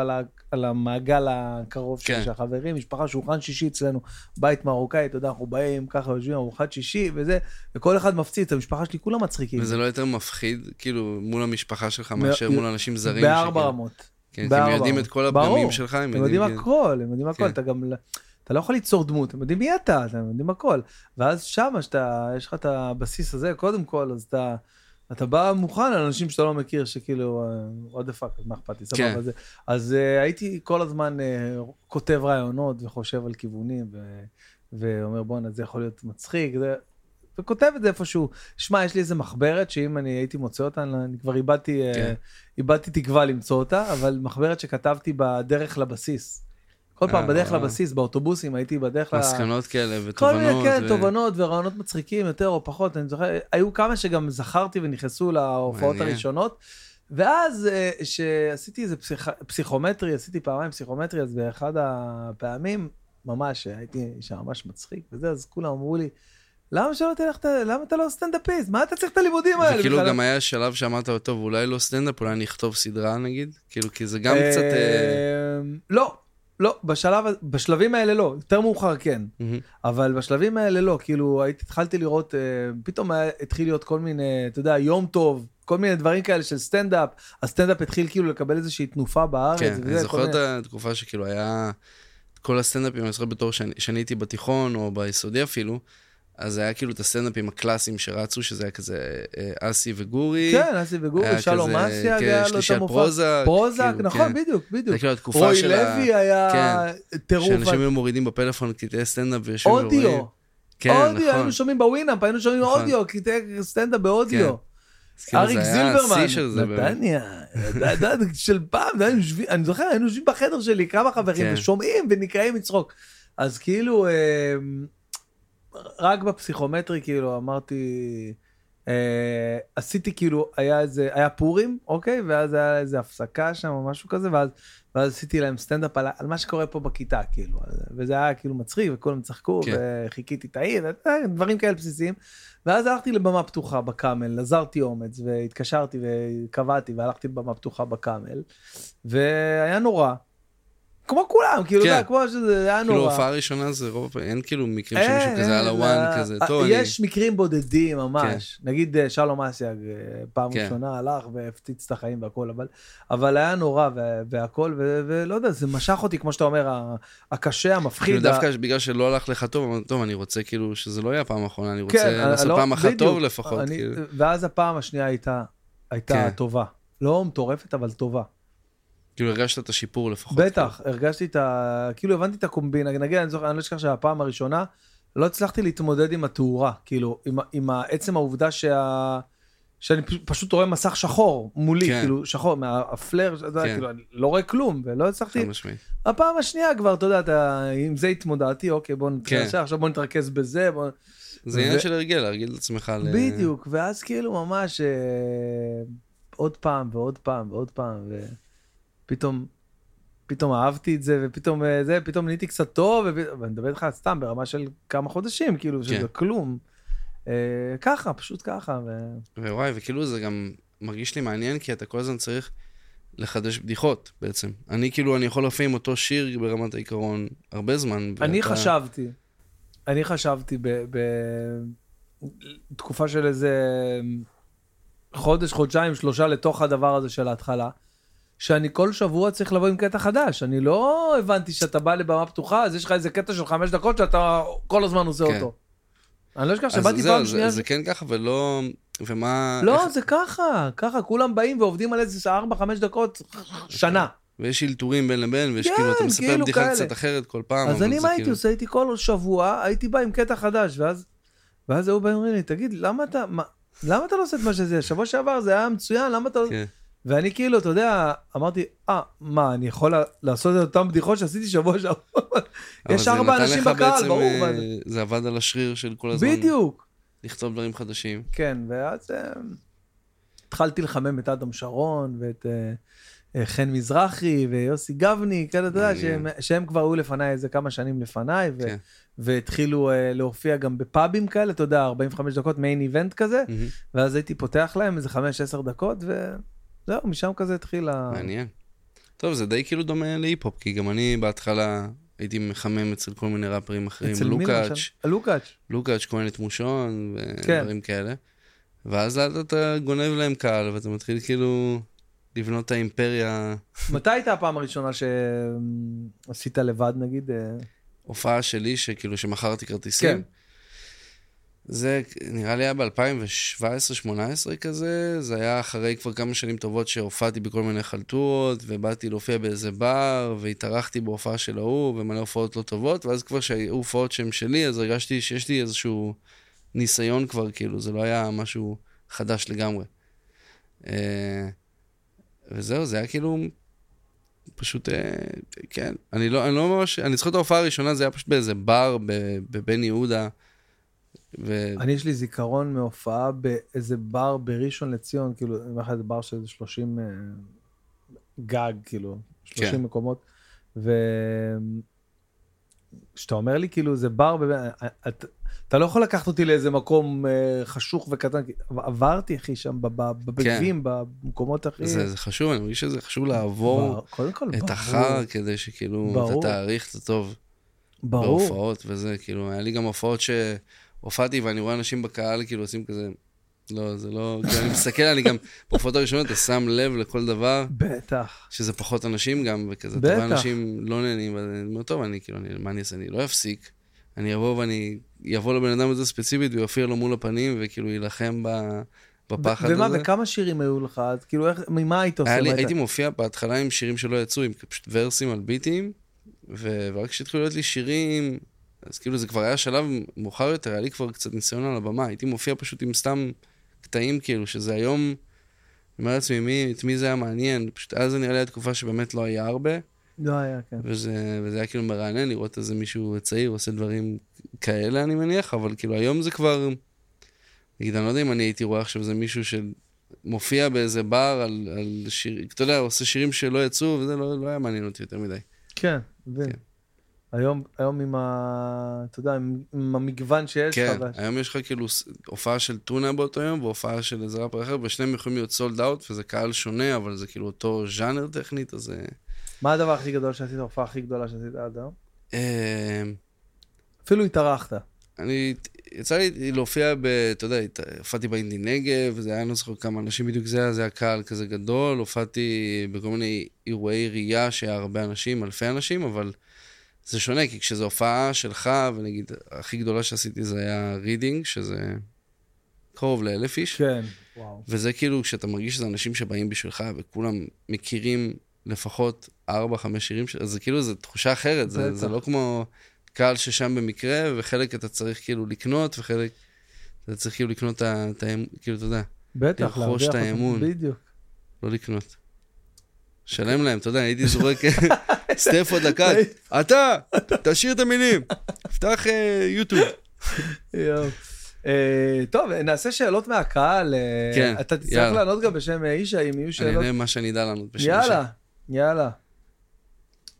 על, המעגל הקרוב כן. של החברים, משפחה, שולחן שישי אצלנו, בית מרוקאי, אתה יודע, אנחנו באים, ככה יושבים, ארוחת שישי וזה, וכל אחד מפציץ, המשפחה שלי כולם מצחיקים. וזה לא יותר מפחיד, כאילו, מול המשפחה שלך, מאשר מול אנשים זרים? בארבע רמות. כן, כי הם יודעים את כל הפגמים שלך, הם יודעים הכל, הם יודעים הכל, כן. אתה גם... אתה לא יכול ליצור דמות, הם יודעים מי אתה, הם יודעים הכל. ואז שם, שאתה, יש לך את הבסיס הזה, קודם כל, אז אתה, אתה בא מוכן לאנשים שאתה לא מכיר, שכאילו, what the fuck, מה אכפת לי, סבבה. כן. אז uh, הייתי כל הזמן uh, כותב רעיונות וחושב על כיוונים, ו, ואומר, בואנה, זה יכול להיות מצחיק. זה, וכותב את זה איפשהו. שמע, יש לי איזה מחברת שאם אני הייתי מוצא אותה, אני כבר איבדתי, אה, כן. איבדתי תקווה למצוא אותה, אבל מחברת שכתבתי בדרך לבסיס. כל פעם אה, בדרך לבסיס, באוטובוסים, הייתי בדרך ל... מסקנות כאלה ותובנות. כל מיני, כן, תובנות ורעיונות מצחיקים יותר או פחות, אני זוכר, היו כמה שגם זכרתי ונכנסו להופעות הראשונות. ואז כשעשיתי אה, איזה פסיכומטרי, עשיתי פעמיים פסיכומטרי, אז באחד הפעמים, ממש, הייתי שם ממש מצחיק וזה, אז כולם אמרו לי, למה שלא תלך, למה אתה לא סטנדאפיסט? מה אתה צריך את הלימודים האלה? וכאילו גם היה שלב שאמרת, טוב, אולי לא סטנדאפ, אולי אני אכתוב סדרה נגיד? כאילו, כי זה גם קצת... אה, לא, לא, בשלב, בשלבים האלה לא, יותר מאוחר כן, אבל בשלבים האלה לא, כאילו התחלתי לראות, אה, פתאום התחיל להיות כל מיני, אתה יודע, יום טוב, כל מיני דברים כאלה של סטנדאפ, הסטנדאפ התחיל כאילו לקבל איזושהי תנופה בארץ. כן, אני זוכר את התקופה שכאילו היה, כל הסטנדאפים, אני זוכר בתור שאני הייתי בתיכון או ביסודי אפילו, אז היה כאילו את הסטנדאפים הקלאסיים שרצו, שזה היה כזה אה, אסי וגורי. כן, אסי וגורי, שלום אסיאג כן, היה לו את המופע. פרוזק. פרוזק, כאילו, נכון, כן. בדיוק, בדיוק. זה כאילו התקופה של ה... רוי לוי היה כן, טירוף. שאנשים היו מורידים בפלאפון קטעי סטנדאפ ויושבים ורואים. אודיו. כן, אודיו, נכון. היינו שומעים בווינאפ, היינו שומעים נכון. אודיו, קטעי סטנדאפ באודיו. כן. אריק זילברמן, נתניה, של פעם, אני זוכר, היינו יושבים בחדר שלי, כמה חברים, ושומעים ונקרעים מצחוק. אז כאילו, אה, רק בפסיכומטרי, כאילו, אמרתי, אה, עשיתי כאילו, היה איזה, היה פורים, אוקיי? ואז היה איזה הפסקה שם או משהו כזה, ואז, ואז עשיתי להם סטנדאפ על, על מה שקורה פה בכיתה, כאילו. וזה היה כאילו מצחיק, וכולם צחקו, כן. וחיכיתי את העיר, דברים כאלה בסיסיים. ואז הלכתי לבמה פתוחה בקאמל, עזרתי אומץ, והתקשרתי וקבעתי, והלכתי לבמה פתוחה בקאמל, והיה נורא. כמו כולם, כאילו, כן. כמו שזה היה נורא. כאילו, הופעה ראשונה זה רוב, אין כאילו מקרים שמישהו כזה על הוואן כזה, טוב, אני... יש מקרים בודדים ממש. כן. נגיד אה, שלום אסיאג, אה, פעם כן. ראשונה הלך והפציץ את החיים והכל, אבל, אבל היה נורא והכל, ולא יודע, זה משך אותי, כמו שאתה אומר, הקשה, המפחיד. כאילו, דווקא בגלל שלא הלך לך טוב, אמרתי, טוב, אני רוצה כאילו שזה לא יהיה הפעם האחרונה, אני רוצה כן, לעשות לא, פעם אחת טוב לפחות. כאילו. ואז הפעם השנייה הייתה, הייתה טובה. לא מטורפת, אבל טובה. כאילו הרגשת את השיפור לפחות. בטח, כאילו. הרגשתי את ה... כאילו הבנתי את הקומבינה, נגיד, אני, זוכר, אני לא אשכח שהפעם הראשונה, לא הצלחתי להתמודד עם התאורה, כאילו, עם, עם עצם העובדה שה... שאני פשוט רואה מסך שחור מולי, כן. כאילו, שחור, מהפלר, כן. כאילו, אני לא רואה כלום, ולא הצלחתי... הפעם השנייה כבר, אתה יודע, אתה, עם זה התמודדתי, אוקיי, בוא נתרשם, כן. עכשיו בוא נתרכז בזה, בוא... זה עניין ו... של הרגל, להרגיל את עצמך ל... בדיוק, ואז כאילו ממש אה, עוד פעם ועוד פעם ועוד פעם, ו... פתאום, פתאום אהבתי את זה, ופתאום אה, זה, פתאום נהייתי קצת טוב, ואני מדבר איתך סתם ברמה של כמה חודשים, כאילו, שזה כן. כלום. אה, ככה, פשוט ככה. ו... ווואי, וכאילו זה גם מרגיש לי מעניין, כי אתה כל הזמן צריך לחדש בדיחות בעצם. אני כאילו, אני יכול להופיע עם אותו שיר ברמת העיקרון הרבה זמן. אני ואתה... חשבתי, אני חשבתי בתקופה של איזה חודש, חודשיים, שלושה לתוך הדבר הזה של ההתחלה. שאני כל שבוע צריך לבוא עם קטע חדש. אני לא הבנתי שאתה בא לבמה פתוחה, אז יש לך איזה קטע של חמש דקות שאתה כל הזמן עושה כן. אותו. אני לא אשכח שבאתי פעם שנייה... אז זה כן ככה ולא... ומה... לא, איך... זה ככה, ככה, כולם באים ועובדים על איזה ארבע, חמש דקות, שנה. ויש אלתורים בין לבין, ויש כן, כאילו, אתה מספר כאילו בדיחה קצת אחרת כל פעם. אז אני מה הייתי כאילו... עושה? הייתי כל שבוע, הייתי בא עם קטע חדש, ואז, ואז היו באים ואומרים לי, תגיד, למה אתה, מה, למה אתה לא עושה את מה שזה? שבוע שעבר זה היה מצוין, למה אתה... לא- כן. ואני כאילו, אתה יודע, אמרתי, אה, מה, אני יכול לעשות את אותן בדיחות שעשיתי שבוע שעבר? יש ארבע אנשים בקהל, ברור מה זה. עבד על השריר של כל הזמן. בדיוק. לכתוב דברים חדשים. כן, ואז uh, התחלתי לחמם את אדם שרון ואת uh, חן מזרחי ויוסי גבני, כאלה, אתה יודע, שהם, כבר היו לפניי איזה כמה שנים לפניי, ו, כן. והתחילו להופיע גם בפאבים כאלה, אתה יודע, 45 דקות מיין איבנט כזה. ואז הייתי פותח להם איזה 5-10 דקות, וזהו, משם כזה התחיל ה... מעניין. טוב, זה די כאילו דומה להיפ-הופ, כי גם אני בהתחלה הייתי מחמם אצל כל מיני ראפרים אחרים. אצל מי למשל? לוקאץ'. לוקאץ', כהנת מושון, ודברים כן. כאלה. ואז לאט אתה גונב להם קהל, ואתה מתחיל כאילו לבנות את האימפריה. מתי הייתה הפעם הראשונה שעשית לבד, נגיד? הופעה שלי, שכאילו שמכרתי כרטיסים. כן. זה נראה לי היה ב-2017-2018 כזה, זה היה אחרי כבר כמה שנים טובות שהופעתי בכל מיני חלטורות, ובאתי להופיע באיזה בר, והתארחתי בהופעה של ההוא, ומלא הופעות לא טובות, ואז כבר שהיו הופעות שהן שלי, אז הרגשתי שיש לי איזשהו ניסיון כבר, כאילו, זה לא היה משהו חדש לגמרי. אה, וזהו, זה היה כאילו פשוט, אה, כן, אני לא, אני לא ממש, אני זוכר את ההופעה הראשונה, זה היה פשוט באיזה בר בבן יהודה. ו... אני, יש לי זיכרון מהופעה באיזה בר בראשון לציון, כאילו, אני אומר לך, איזה בר של 30 uh, אה, גג, כאילו, 30 כן. מקומות, וכשאתה אומר לי, כאילו, זה בר, בב... את, אתה לא יכול לקחת אותי לאיזה מקום uh, חשוך וקטן, עברתי, אחי, שם בבגבים, כן. במקומות הכי... זה, זה חשוב, אני מרגיש שזה חשוב לעבור בר, כל, את החר, כדי שכאילו, ברור. אתה תעריך את הטוב. ברור. בהופעות וזה, כאילו, היה לי גם הופעות שהופעתי ואני רואה אנשים בקהל, כאילו, עושים כזה... לא, זה לא... כאילו, אני מסתכל, אני גם, בהופעות הראשונות אתה שם לב לכל דבר. בטח. שזה פחות אנשים גם, וכזה, בטח. אתה רואה אנשים לא נהנים, ואני אומר, טוב, אני כאילו, אני, מה אני אעשה? אני לא אפסיק. אני אבוא ואני אבוא לבן אדם הזה ספציפית ויופיע לו מול הפנים, וכאילו יילחם ב... בפחד ומה, הזה. ומה, וכמה שירים היו לך? אז כאילו, איך, ממה היית עושה? לי, הייתי מופיע בהתחלה עם שירים שלא יצאו, עם פשוט ורסים על ביטים, ו... ורק כשהתחילו להיות לי שירים, אז כאילו זה כבר היה שלב מאוחר יותר, היה לי כבר קצת ניסיון על הבמה, הייתי מופיע פשוט עם סתם קטעים, כאילו, שזה היום, אני אומר לעצמי, מי, את מי זה היה מעניין, פשוט אז זה נראה לי התקופה שבאמת לא היה הרבה. לא היה, כן. וזה, וזה היה כאילו מרענן לראות איזה מישהו צעיר עושה דברים כאלה, אני מניח, אבל כאילו היום זה כבר... נגיד, אני לא יודע אם אני הייתי רואה עכשיו איזה מישהו שמופיע באיזה בר על, על שיר, אתה יודע, עושה שירים שלא יצאו, וזה לא, לא היה מעניין אותי יותר מדי. כן, כן. היום, היום עם ה... אתה יודע, עם, עם המגוון שיש כן, לך. כן, היום יש לך כאילו הופעה של טונה באותו יום, והופעה של איזה ראפר אחר, ושניהם יכולים להיות סולד אאוט, וזה קהל שונה, אבל זה כאילו אותו ז'אנר טכנית, אז... מה הדבר הכי גדול שעשית, ההופעה הכי גדולה שעשית עד היום? אמ, אפילו התארחת. אני, יצא לי להופיע ב... אתה יודע, הופעתי באינדי נגב, וזה היה, אני לא זוכר כמה אנשים בדיוק זה היה, זה היה קהל כזה גדול, הופעתי בכל מיני אירועי עירייה שהיה הרבה אנשים, אלפי אנשים, אבל זה שונה, כי כשזו הופעה שלך, ונגיד, הכי גדולה שעשיתי זה היה רידינג, שזה קרוב לאלף איש. כן, וואו. וזה כאילו, כשאתה מרגיש שזה אנשים שבאים בשבילך, וכולם מכירים לפחות ארבע, חמש שירים, אז זה כאילו, זו תחושה אחרת, זה, זה לא כמו קהל ששם במקרה, וחלק אתה צריך כאילו לקנות, וחלק אתה צריך כאילו לקנות את ה... כאילו, אתה יודע. בטח, לרכוש את האמון. בדיוק. לא לקנות. שלם להם, אתה יודע, הייתי זורק סטפו דקה, אתה, תשאיר את המילים, פתח אה, יוטיוב. אה, טוב, נעשה שאלות מהקהל. אה, כן. אתה תצטרך לענות גם בשם ישי, אם יהיו שאלות. אני אענה מה שאני אדע לענות בשם ישי. יאללה, יאללה.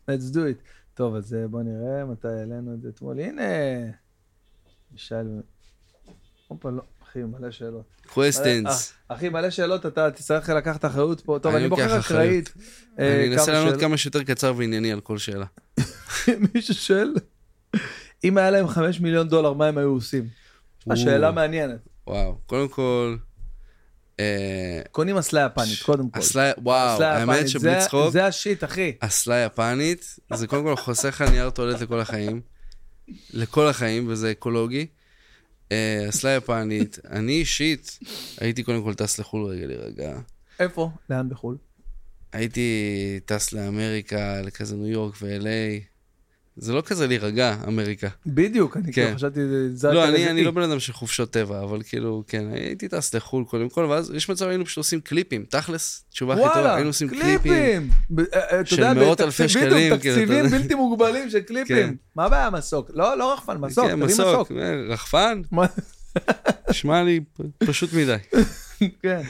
let's do it. טוב, אז בוא נראה מתי העלינו את זה אתמול. הנה, מישל... הופה, לא, אחי, מלא שאלות. questions. אחי, מלא שאלות, אתה תצטרך לקחת אחריות פה. טוב, אני בוחר אחראית. אני אנסה לענות כמה שיותר קצר וענייני על כל שאלה. מישהו שואל, אם היה להם 5 מיליון דולר, מה הם היו עושים? השאלה מעניינת. וואו, קודם כל... אה, קונים אסלה יפנית, קודם כל. אסלה, וואו, האמת שבלי צחוק... זה השיט, אחי. אסלה יפנית, זה קודם כל חוסך לך נייר טואלט לכל החיים. לכל החיים, וזה אקולוגי. אה, אסלה יפנית, אני אישית הייתי קודם כל טס לחו"ל רגע להירגע. איפה? לאן בחו"ל? הייתי טס לאמריקה, לכזה ניו יורק ו-LA. זה לא כזה להירגע, אמריקה. בדיוק, אני כאילו כן. חשבתי, זה... לא, אני, אני לא בן אדם של חופשות טבע, אבל כאילו, כן, הייתי טס לחו"ל קודם כל, ואז יש מצב היינו פשוט עושים קליפים, תכלס, תשובה הכי טובה, היינו עושים קליפים. אה, אה, של מאות אלפי שקלים. בדיוק, תקציבים בלתי מוגבלים של קליפים. כן. מה הבעיה, מסוק? לא, לא רחפן, מסוק, תביא מסוק. אה, רחפן? נשמע לי פשוט מדי. כן.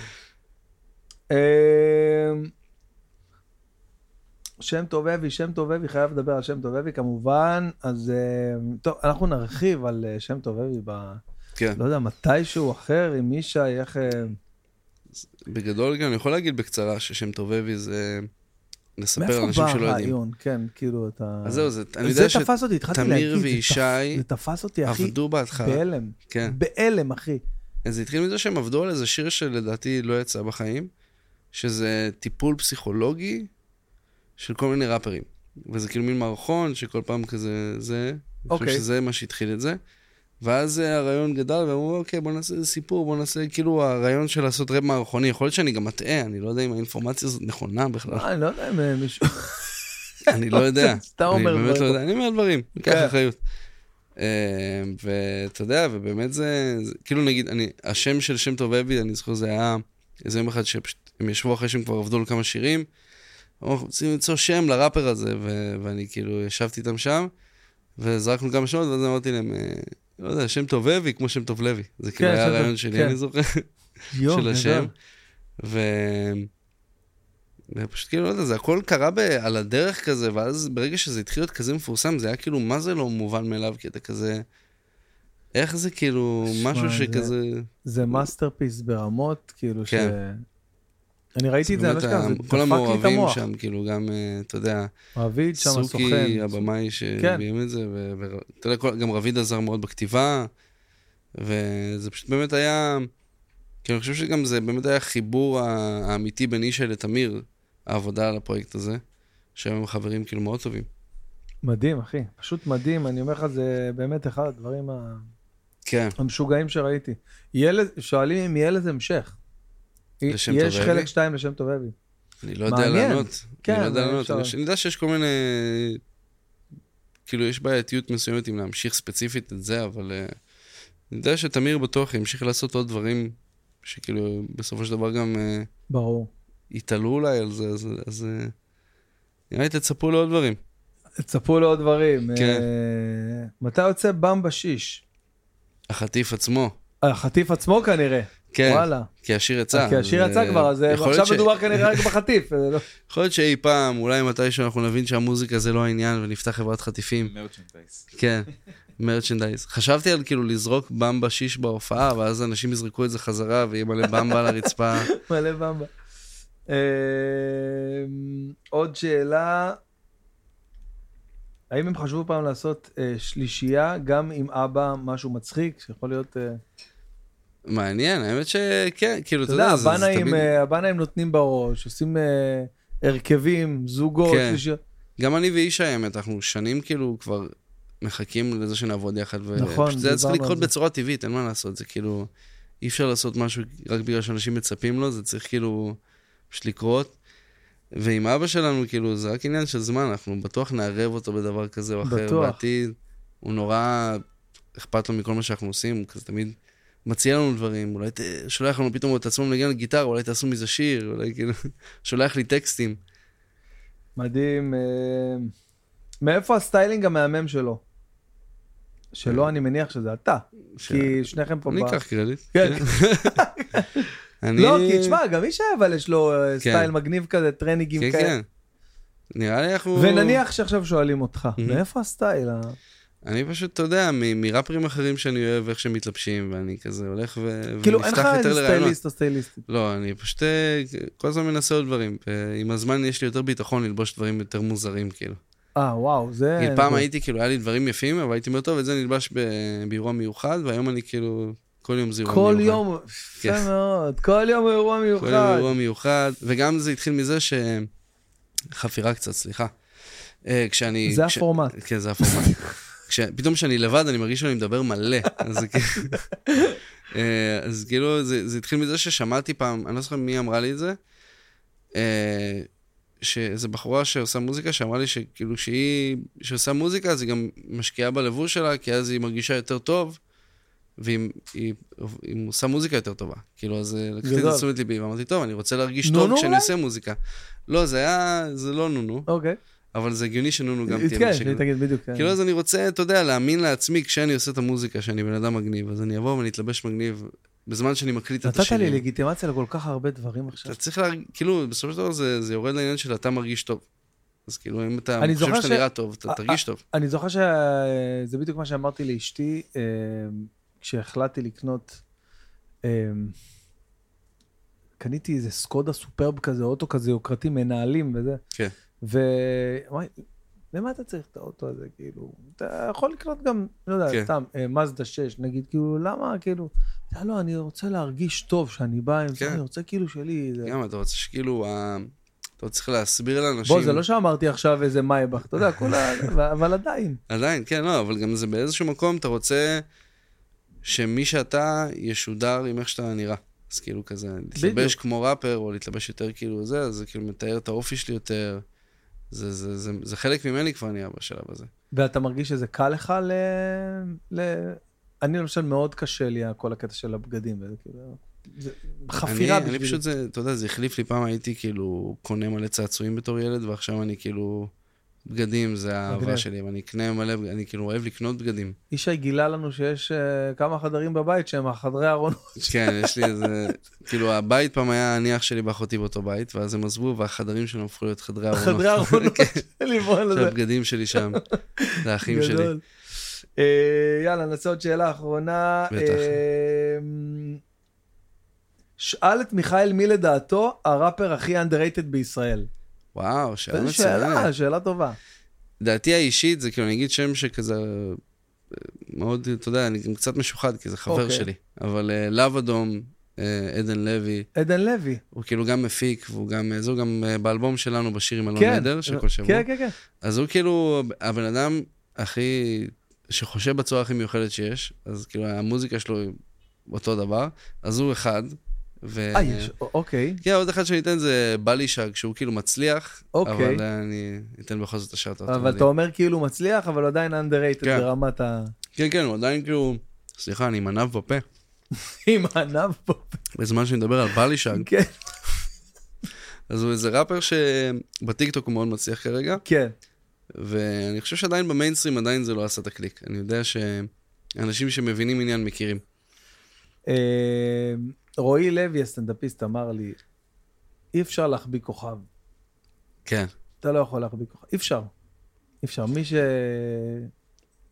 שם טוב אבי, שם טוב אבי, חייב לדבר על שם טוב אבי כמובן, אז אה, טוב, אנחנו נרחיב על אה, שם טוב אבי ב... כן. לא יודע, מתישהו אחר, עם ישי, איך... אה, בגדול גם, אני יכול להגיד בקצרה ששם טוב אבי זה... לספר לאנשים שלא יודעים. מאיפה בא הרעיון? כן, כאילו אתה... אז זהו, זה, אני יודע שתמיר וישי זה תפס אותי, אחי, עבדו בהתחלה. בהלם. כן. בהלם, אחי. אז זה התחיל מזה שהם עבדו על איזה שיר שלדעתי לא יצא בחיים, שזה טיפול פסיכולוגי של כל מיני ראפרים. וזה כאילו מין מערכון שכל פעם כזה, זה, אוקיי. אני חושב שזה מה שהתחיל את זה. ואז הרעיון גדל, והם אמרו, אוקיי, בוא נעשה איזה סיפור, בוא נעשה, כאילו, הרעיון של לעשות רב מערכוני, יכול להיות שאני גם מטעה, אני לא יודע אם האינפורמציה הזאת נכונה בכלל. אני לא יודע אם אה, מישהו... אני לא יודע. סתם אומר דברים. אני באמת לא יודע, אני אומר דברים, ניקח כן. אחריות. אה, ואתה יודע, ובאמת זה, כאילו נגיד, השם של שם טוב אבי, אני זוכר, זה היה איזה יום אחד שהם ישבו אחרי שהם כבר עבדו על כמה שירים, אמרו, רוצים למצוא שם לראפר הזה, ואני כאילו ישבתי איתם שם, וזרקנו כמה שמות, ואז אמרתי להם, אה, לא יודע, שם טוב אבי כמו שם טוב לוי. זה כאילו כן, היה הרעיון שלי, כן. אני זוכר, של השם. ו... ופשוט כאילו, לא יודע, זה הכל קרה ב... על הדרך כזה, ואז ברגע שזה התחיל להיות כזה מפורסם, זה היה כאילו, מה זה לא מובן מאליו, כי אתה כזה... איך זה כאילו, משהו שכזה... זה, זה masterpiece ברמות, כאילו כן. אני ראיתי את זה, אני לא אשכח, זה דפק לי את המוח. כל המעורבים שם, כאילו גם, אה, אתה יודע, רביד שם הסוכן. סוכי, הבמאי כן. את זה, ואתה יודע, גם רביד עזר מאוד בכתיבה, וזה פשוט באמת היה, כי אני חושב שגם זה באמת היה חיבור האמיתי בין אישה לתמיר, העבודה על הפרויקט הזה, שהיום הם חברים כאילו מאוד טובים. מדהים, אחי, פשוט מדהים, אני אומר לך, זה באמת אחד הדברים כן. המשוגעים שראיתי. שואלים אם יהיה לזה המשך. לשם טוב אבי? יש חלק שתיים לשם טוב אבי. אני לא יודע לענות. כן, אני לא יודע לענות. אני יודע שיש כל מיני... כאילו, יש בעייתיות מסוימת אם להמשיך ספציפית את זה, אבל uh, אני יודע שתמיר בטוח ימשיך לעשות עוד דברים שכאילו, בסופו של דבר גם... Uh, ברור. יתעלו אולי על זה, אז, אז uh, נראה לי תצפו לעוד דברים. תצפו לעוד דברים. כן. Uh, מתי יוצא במבה שיש? החטיף עצמו. החטיף עצמו כנראה. כן, וואלה. כי השיר יצא. כי השיר יצא כבר, אז עכשיו ש... מדובר כנראה רק בחטיף. לא- יכול להיות שאי פעם, אולי מתישהו אנחנו נבין שהמוזיקה זה לא העניין ונפתח חברת חטיפים. מרצ'נדייז. כן, מרצ'נדייז. חשבתי על כאילו לזרוק במבה שיש בהופעה, ואז אנשים יזרקו את זה חזרה ויהיה מלא במבה על הרצפה. מלא במבה. עוד שאלה, האם הם חשבו פעם לעשות אה, שלישייה גם עם אבא, משהו מצחיק, שיכול להיות... אה, מעניין, האמת שכן, כאילו, אתה יודע, זה תמיד... הבנאים נותנים בראש, עושים אה, הרכבים, זוגות, כן. גם אני ואיש האמת, אנחנו שנים כאילו כבר מחכים לזה שנעבוד יחד. נכון, זה צריך לקרות בצורה טבעית, אין מה לעשות, זה כאילו, אי אפשר לעשות משהו רק בגלל שאנשים מצפים לו, זה צריך כאילו פשוט לקרות. ועם אבא שלנו, כאילו, זה רק עניין של זמן, אנחנו בטוח נערב אותו בדבר כזה או אחר בטוח. בעתיד. הוא נורא אכפת לו מכל מה שאנחנו עושים, הוא כזה תמיד מציע לנו דברים, אולי ת... שולח לנו פתאום את עצמו מנגן גיטרה, אולי תעשו מזה שיר, אולי כאילו, שולח לי טקסטים. מדהים. אה, מאיפה הסטיילינג המהמם שלו? שלא, אני מניח שזה אתה. ש... כי שניכם פה... אני אקח קרדיט. כן. אני... לא, כי תשמע, גם איש אבל יש לו אה, כן. סטייל מגניב כזה, טרנינגים כן, כאלה. כן, כן. נראה לי אנחנו... ונניח שעכשיו שואלים אותך, מאיפה הסטייל? אני פשוט, אתה יודע, מראפרים אחרים שאני אוהב, איך שהם מתלבשים, ואני כזה הולך ו... כאילו, אין לך איזה סטייליסט או סטייליסטית. לא, אני פשוט אה, כל הזמן מנסה עוד דברים. עם הזמן יש לי יותר ביטחון ללבוש דברים יותר מוזרים, כאילו. אה, וואו, זה... כאילו, פעם הייתי, כאילו, היה לי דברים יפים, אבל הייתי אומר, טוב, את זה נלבש באירוע מיוחד, והיום אני כאילו, כל יום זה אירוע מיוחד. כל יום, יפה כן. מאוד, כל יום אירוע מיוחד. כל יום אירוע מיוחד, וגם זה התחיל מזה ש... חפירה קצת, סליחה. אה, כשאני... זה הפורמט. כן, זה הפורמט. פתאום כשאני לבד, אני מרגיש שאני מדבר מלא. אז, אה, אז כאילו, זה, זה התחיל מזה ששמעתי פעם, אני לא זוכר מי אמרה לי את זה, אה, שאיזו בחורה שעושה מוזיקה, שאמרה לי שכאילו שהיא, שעושה מוזיקה, אז היא גם משקיעה בלבוש שלה, כי אז היא מרגישה יותר טוב, והיא היא, היא עושה מוזיקה יותר טובה. כאילו, אז אה, לקחתי את זה לתשומת ליבי, ואמרתי, טוב, אני רוצה להרגיש טוב כשאני עושה מוזיקה. לא, זה היה, זה לא נונו. אוקיי. אבל זה הגיוני שנונו גם תהיה בשקט. כן, תגיד בדיוק. כן. כאילו אז אני רוצה, אתה יודע, להאמין לעצמי כשאני עושה את המוזיקה, שאני בן אדם מגניב, אז אני אבוא ואני אתלבש מגניב בזמן שאני מקליט את השירים. נתת לי לגיטימציה לכל כך הרבה דברים עכשיו. אתה צריך לה... כאילו, בסופו של דבר זה, זה יורד לעניין של אתה מרגיש טוב. אז כאילו, אם אתה חושב שאתה ש... נראה טוב, אתה תרגיש טוב. אני זוכר שזה בדיוק מה שאמרתי לאשתי, כשהחלטתי לקנות, קניתי איזה סקודה סופרב כזה, אוטו כזה יוקרתי, מנהלים וזה. כן. ואמרתי, למה אתה צריך את האוטו הזה, כאילו? אתה יכול לקנות גם, לא יודע, כן. סתם, מזדה 6, נגיד, כאילו, למה, כאילו, לא, אני רוצה להרגיש טוב שאני בא עם כן. זה, אני רוצה כאילו שלי... זה... גם, אתה רוצה שכאילו, אתה צריך להסביר לאנשים... בוא, זה לא שאמרתי עכשיו איזה מייבך, אתה יודע, כולה, אבל עדיין. עדיין, כן, לא, אבל גם זה באיזשהו מקום, אתה רוצה שמי שאתה ישודר עם איך שאתה נראה. אז כאילו כזה, להתלבש כמו ראפר, או להתלבש יותר כאילו זה, זה כאילו מתאר את האופי שלי יותר. זה, זה, זה, זה חלק ממני כבר נהיה בשלב הזה. ואתה מרגיש שזה קל לך ל... ל... אני למשל מאוד קשה לי כל הקטע של הבגדים, וזה כאילו... זה חפירה בשבילי. אני פשוט, זה, אתה יודע, זה החליף לי, פעם הייתי כאילו קונה מלא צעצועים בתור ילד, ועכשיו אני כאילו... בגדים זה האהבה שלי, ואני אקנה מלא, אני כאילו אוהב לקנות בגדים. ישי גילה לנו שיש uh, כמה חדרים בבית שהם החדרי ארונות. כן, יש לי איזה, כאילו הבית פעם היה הניח שלי ואחותי באותו בית, ואז הם עזבו, והחדרים שלהם הפכו להיות חדרי ארונות. חדרי ארונות, כן. של הבגדים שלי שם, זה האחים שלי. Uh, יאללה, נעשה עוד שאלה אחרונה. בטח. Uh, שאל את מיכאל מי לדעתו הראפר הכי underrated בישראל. וואו, שאלה מצוינת. שאלה, שאלה טובה. דעתי האישית זה כאילו, אני אגיד שם שכזה, מאוד, אתה יודע, אני גם קצת משוחד, כי זה חבר okay. אוקיי. שלי. אבל uh, לאו אדום, uh, עדן לוי. עדן לוי. הוא כאילו גם מפיק, והוא גם, זה גם uh, באלבום שלנו בשיר עם אלון כן, של כל שבוע. כן, כן, כן. אז הוא כאילו הבן אדם הכי, שחושב בצורה הכי מיוחדת שיש, אז כאילו המוזיקה שלו היא אותו דבר, אז הוא אחד. ו... אה, יש, אוקיי. כן, עוד אחד שאני אתן זה בלישג, שהוא כאילו מצליח, אוקיי. אבל אני אתן בכל זאת את השארט. אבל אתה אומר כאילו מצליח, אבל עדיין underrated כן. ברמת ה... כן, כן, הוא עדיין כאילו, סליחה, אני עם ענב בפה. עם ענב בפה. בזמן שאני מדבר על בלישג. כן. אז הוא איזה ראפר שבטיקטוק הוא מאוד מצליח כרגע. כן. ואני חושב שעדיין במיינסטרים עדיין זה לא עשה את הקליק. אני יודע שאנשים שמבינים עניין מכירים. אה, רועי לוי, הסטנדאפיסט, אמר לי, אי אפשר להחביא כוכב. כן. אתה לא יכול להחביא כוכב. אי אפשר. אי אפשר. מי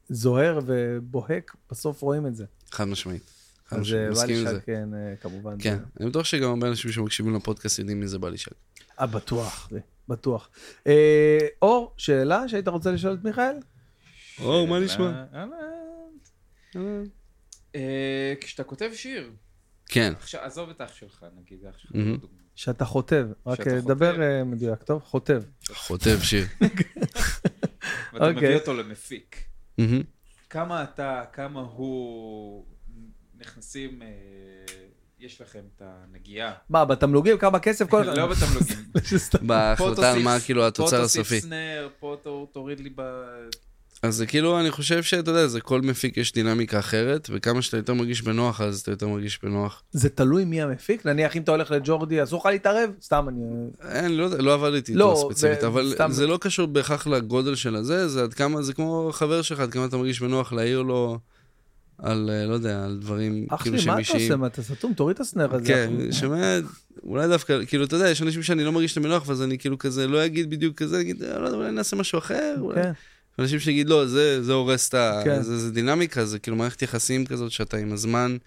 שזוהר ובוהק, בסוף רואים את זה. חד משמעית. אז בא לי שק, כן, אה, כמובן. כן, אני בטוח שגם הרבה אנשים שמקשיבים לפודקאסט יודעים מי זה בא לי שק. אה, בטוח, בטוח. אה, אור, שאלה שהיית רוצה לשאול את מיכאל? אור, מה נשמע? אה, כשאתה כותב שיר, כן. עכשיו, עזוב את אח שלך, נגיד, אח שלך, mm-hmm. שאתה חוטב, רק דבר אה, מדויק, טוב? חוטב. חוטב שיר. ואתה מביא אוקיי. אותו למפיק. כמה אתה, כמה הוא, נכנסים, אה, יש לכם את הנגיעה. מה, בתמלוגים? כמה כסף כל... לא בתמלוגים. בהחלטה על מה כאילו התוצר הסופי. פה תוריד לי ב... אז זה כאילו, אני חושב שאתה יודע, זה כל מפיק יש דינמיקה אחרת, וכמה שאתה יותר מרגיש בנוח, אז אתה יותר מרגיש בנוח. זה תלוי מי המפיק? נניח אם אתה הולך לג'ורדי, אסור לך להתערב? סתם אני... אין, לא, לא עבדתי איתו לא, ספציפית, אבל סתם... זה לא קשור בהכרח לגודל של הזה, זה עד כמה, זה כמו חבר שלך, עד כמה אתה מרגיש בנוח להעיר לו על, אה, לא יודע, על דברים כאילו שמישהי... אח שלי, מה אתה עושה? מה אתה סתום? תוריד את הסנר הזה. כן, שומע, אולי דווקא, כאילו, אתה יודע, יש אנשים שאני לא מרגיש את המנוח, ואז אני כאילו כזה, לא אגיד בדיוק כזה, אגיד, לא יודע, אולי נעשה משהו אחר. כן. אנשים שיגיד, לא, זה, זה הורס את ה... כן. זה, זה דינמיקה, זה כאילו מערכת יחסים כזאת, שאתה עם הזמן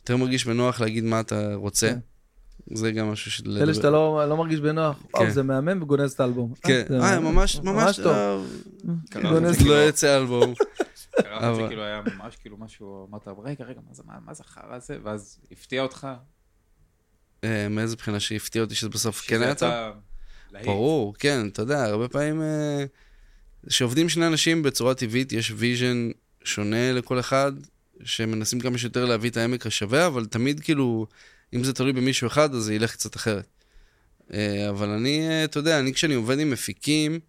יותר מרגיש בנוח להגיד מה אתה רוצה. כן. זה גם משהו של... אלה שאתה לא, לא מרגיש בנוח, כן. וואו, זה מהמם וגונז את האלבום. כן, אה, אה ממש, ממש טוב. לא יצא אלבום. קראתי שכאילו היה ממש כאילו משהו, אמרת, רגע, רגע, מה זה החרא הזה? ואז הפתיע אותך? אה, מאיזה בחינה שהפתיע אותי שזה בסוף כן היה טוב? ברור, כן, אתה יודע, הרבה פעמים... אה, שעובדים שני אנשים בצורה טבעית, יש vision שונה לכל אחד, שמנסים כמה שיותר להביא את העמק השווה, אבל תמיד כאילו, אם זה תלוי במישהו אחד, אז זה ילך קצת אחרת. אה, אבל אני, אה, אתה יודע, אני כשאני עובד עם מפיקים,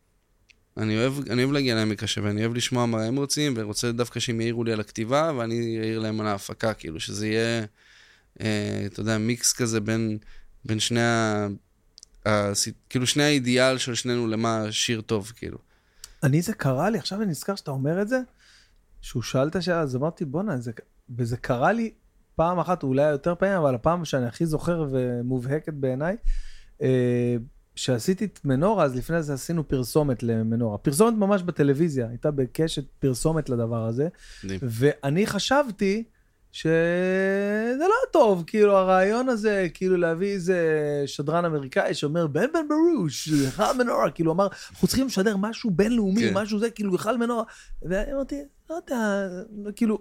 אני אוהב, אני אוהב להגיע לעמק השווה, אני אוהב לשמוע מה הם רוצים, ואני רוצה דווקא שהם יעירו לי על הכתיבה, ואני אעיר להם על ההפקה, כאילו, שזה יהיה, אה, אתה יודע, מיקס כזה בין, בין שני. ה... כאילו, שני האידיאל של שנינו למה שיר טוב, כאילו. אני, זה קרה לי, עכשיו אני נזכר שאתה אומר את זה, שהוא שאל את השאלה, אז אמרתי, בואנה, זה... וזה קרה לי פעם אחת, אולי יותר פעמים, אבל הפעם שאני הכי זוכר ומובהקת בעיניי, אה, כשעשיתי את מנורה, אז לפני זה עשינו פרסומת למנורה. פרסומת ממש בטלוויזיה, הייתה בקשת פרסומת לדבר הזה. ואני חשבתי שזה לא טוב, כאילו הרעיון הזה, כאילו להביא איזה שדרן אמריקאי שאומר, בן בן ברוש, חל מנורה, כאילו אמר, אנחנו צריכים לשדר משהו בינלאומי, כן. משהו זה, כאילו חל מנורה. ואני אמרתי, לא יודע, כאילו...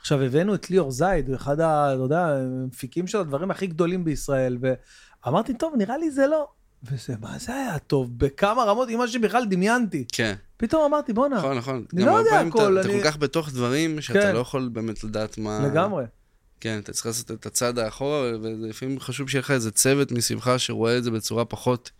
עכשיו הבאנו את ליאור זייד, אחד, ה, אתה יודע, המפיקים של הדברים הכי גדולים בישראל, ואמרתי, טוב, נראה לי זה לא. וזה, מה זה היה טוב? בכמה רמות, עם מה שבכלל דמיינתי. כן. פתאום אמרתי, בואנה, נכון, נכון. אני לא יודע הכל. אתה, אני... אתה כל כך בתוך דברים, שאתה כן. לא יכול באמת לדעת מה... לגמרי. כן, אתה צריך לעשות את הצד האחורה, ולפעמים חשוב שיהיה לך איזה צוות מסביבך שרואה את זה בצורה פחות,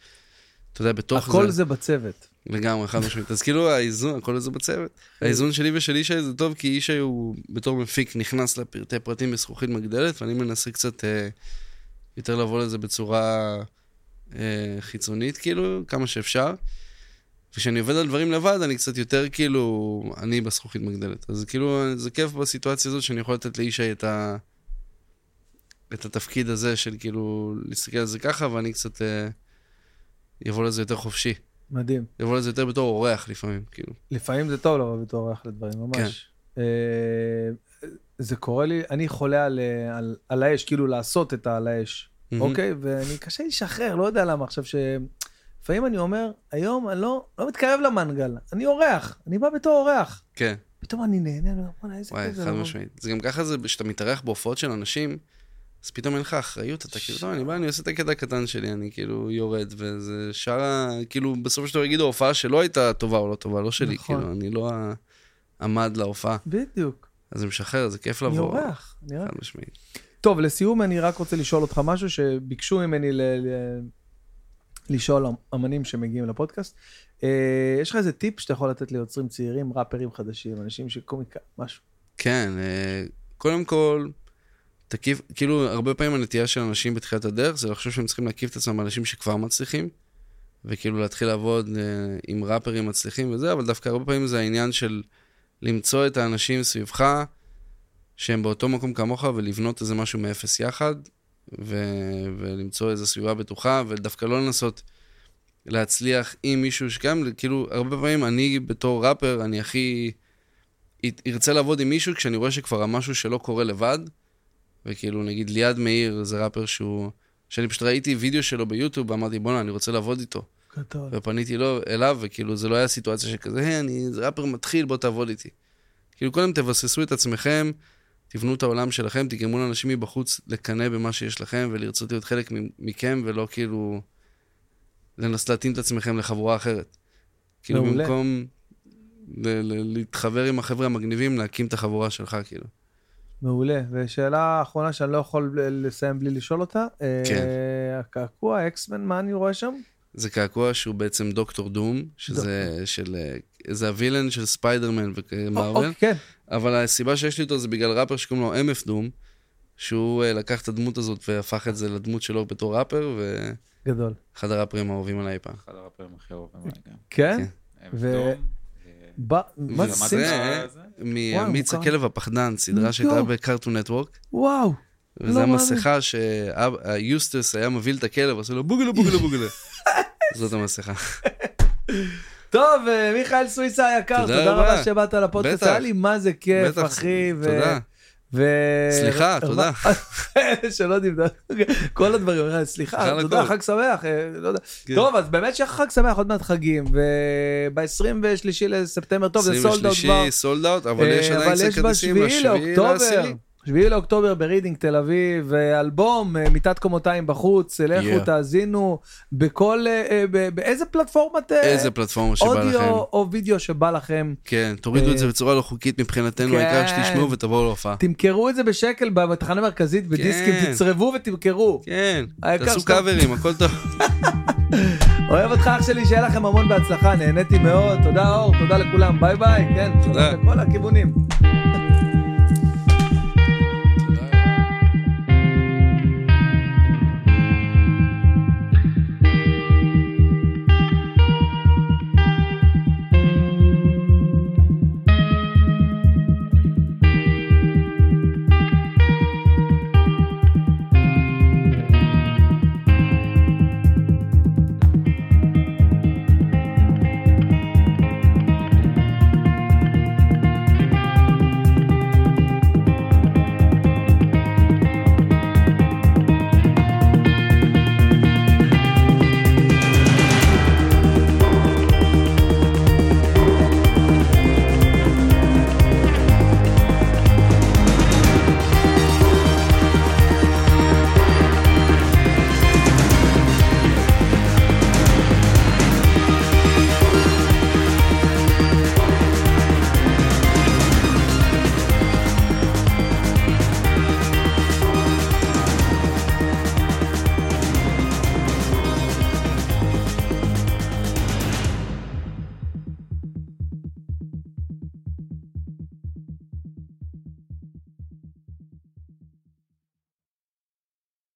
אתה יודע, בתוך הכל זה. הכל זה בצוות. לגמרי, חד משמעית. אז כאילו האיזון, הכל זה בצוות. האיזון שלי ושל ישי זה טוב, כי ישי הוא בתור מפיק נכנס לפרטי פרטים בזכוכית מגדלת, ואני מנסה קצת אה, יותר לבוא לזה בצורה חיצונית, כאילו, כמה שאפשר. וכשאני עובד על דברים לבד, אני קצת יותר כאילו, אני בזכוכית מגדלת. אז כאילו, זה כיף בסיטואציה הזאת שאני יכול לתת לאישי את, ה... את התפקיד הזה של כאילו, להסתכל על זה ככה, ואני קצת אה, יבוא לזה יותר חופשי. מדהים. יבוא לזה יותר בתור אורח לפעמים, כאילו. לפעמים זה טוב לבוא בתור אורח לדברים, ממש. כן. אה, זה קורה לי, אני חולה על, אה, על, על האש, כאילו לעשות את העל האש. אוקיי? ואני קשה לי לשחרר, לא יודע למה עכשיו ש... לפעמים אני אומר, היום אני לא, לא מתקרב למנגל, אני אורח, אני בא בתור אורח. כן. פתאום אני נהנה, אני אומר, בוא'נה, איזה כזה. וואי, חד משמעית. זה גם ככה זה, כשאתה מתארח בהופעות של אנשים, אז פתאום אין לך אחריות, אתה כאילו, טוב, אני בא, אני עושה את הקטע הקטן שלי, אני כאילו יורד, וזה שאר כאילו, בסופו של דבר יגידו, הופעה שלא הייתה טובה או לא טובה, לא שלי, נכון. כאילו, אני לא עמד להופעה. בדיוק. אז זה משחרר, זה כיף לבוא. אני אורח, אני אורח. חד משמעית. טוב, לסיום אני רק רוצה לשאול אותך משהו שביקשו ממני ל... לשאול אמנים שמגיעים לפודקאסט. אה, יש לך איזה טיפ שאתה יכול לתת ליוצרים צעירים, ראפרים חדשים, אנשים שקומיקה, משהו? כן, אה, קודם כל, תקיף, כאילו, הרבה פעמים הנטייה של אנשים בתחילת הדרך זה לחשוב שהם צריכים להקיף את עצמם אנשים שכבר מצליחים, וכאילו להתחיל לעבוד אה, עם ראפרים מצליחים וזה, אבל דווקא הרבה פעמים זה העניין של למצוא את האנשים סביבך, שהם באותו מקום כמוך, ולבנות איזה משהו מאפס יחד, ו- ולמצוא איזו סביבה בטוחה, ודווקא לא לנסות להצליח עם מישהו שגם, כאילו, הרבה פעמים אני בתור ראפר, אני הכי ארצה לעבוד עם מישהו כשאני רואה שכבר המשהו שלא קורה לבד, וכאילו, נגיד ליעד מאיר זה ראפר שהוא, שאני פשוט ראיתי וידאו שלו ביוטיוב, ואמרתי, בואנה, אני רוצה לעבוד איתו. גדול. ופניתי לו, אליו, וכאילו, זה לא היה סיטואציה שכזה, היי, אני ראפר מתחיל, בוא תעבוד איתי. כאילו, קודם תבססו את עצמכם, תבנו את העולם שלכם, תגרמו לאנשים מבחוץ לקנא במה שיש לכם ולרצות להיות חלק מכם, ולא כאילו לנסות להתאים את עצמכם לחבורה אחרת. כאילו מעולה. במקום להתחבר עם החבר'ה המגניבים, להקים את החבורה שלך, כאילו. מעולה. ושאלה אחרונה שאני לא יכול לסיים בלי לשאול אותה. כן. אה, הקעקוע, X-Men, מה אני רואה שם? זה קעקוע שהוא בעצם דוקטור דום, שזה דוקטור. של... זה ה villain של ספיידרמן ומארוול. אוקיי, כן. אבל הסיבה שיש לי אותו זה בגלל ראפר שקוראים לו MF DOOM, שהוא uh, לקח את הדמות הזאת והפך את זה לדמות שלו בתור ראפר, ו... גדול. אחד הראפרים האהובים עליי פעם. אחד הראפרים הכי אהובים עליי גם. כן? כן. ו... מה זה? מאמיץ הכלב הפחדן, סדרה שהייתה בקארטון נטוורק. וואו. וזו לא המסכה שיוסטוס היה מביא את הכלב, עושה לו בוגלה בוגלה בוגלה. זאת המסכה. טוב, אה, מיכאל סוויסה היקר, תודה רבה שבאת לפודקאסט, היה לי מה זה כיף, אחי. תודה. ו... סליחה, תודה. שלא תבדוק, כל הדברים, סליחה, תודה, חג שמח, אה, לא יודע. כן. טוב, אז באמת שיהיה חג שמח, עוד מעט חגים, וב-23 לספטמבר, טוב, זה סולד אאוט כבר. 23 סולד אאוט, אבל יש עדיין קצת כרטיסים, ב-7 לאוקטובר. 7 לאוקטובר ברידינג תל אביב, אלבום, אה, מיטת קומתיים בחוץ, לכו yeah. תאזינו בכל, אה, אה, באיזה פלטפורמת? איזה פלטפורמה שבא לכם. אודיו או וידאו שבא לכם. כן, תורידו את זה בצורה לא חוקית מבחינתנו, כן. העיקר שתשמעו ותבואו להופעה. תמכרו את זה בשקל בתחנה מרכזית, בדיסקים, כן. תצרבו ותמכרו. כן, תעשו קאברים, הכל טוב. אוהב אותך אח שלי, שיהיה לכם המון בהצלחה, נהניתי מאוד, תודה אור, תודה לכולם, ביי ביי, כן, תודה לכל הכיוונים.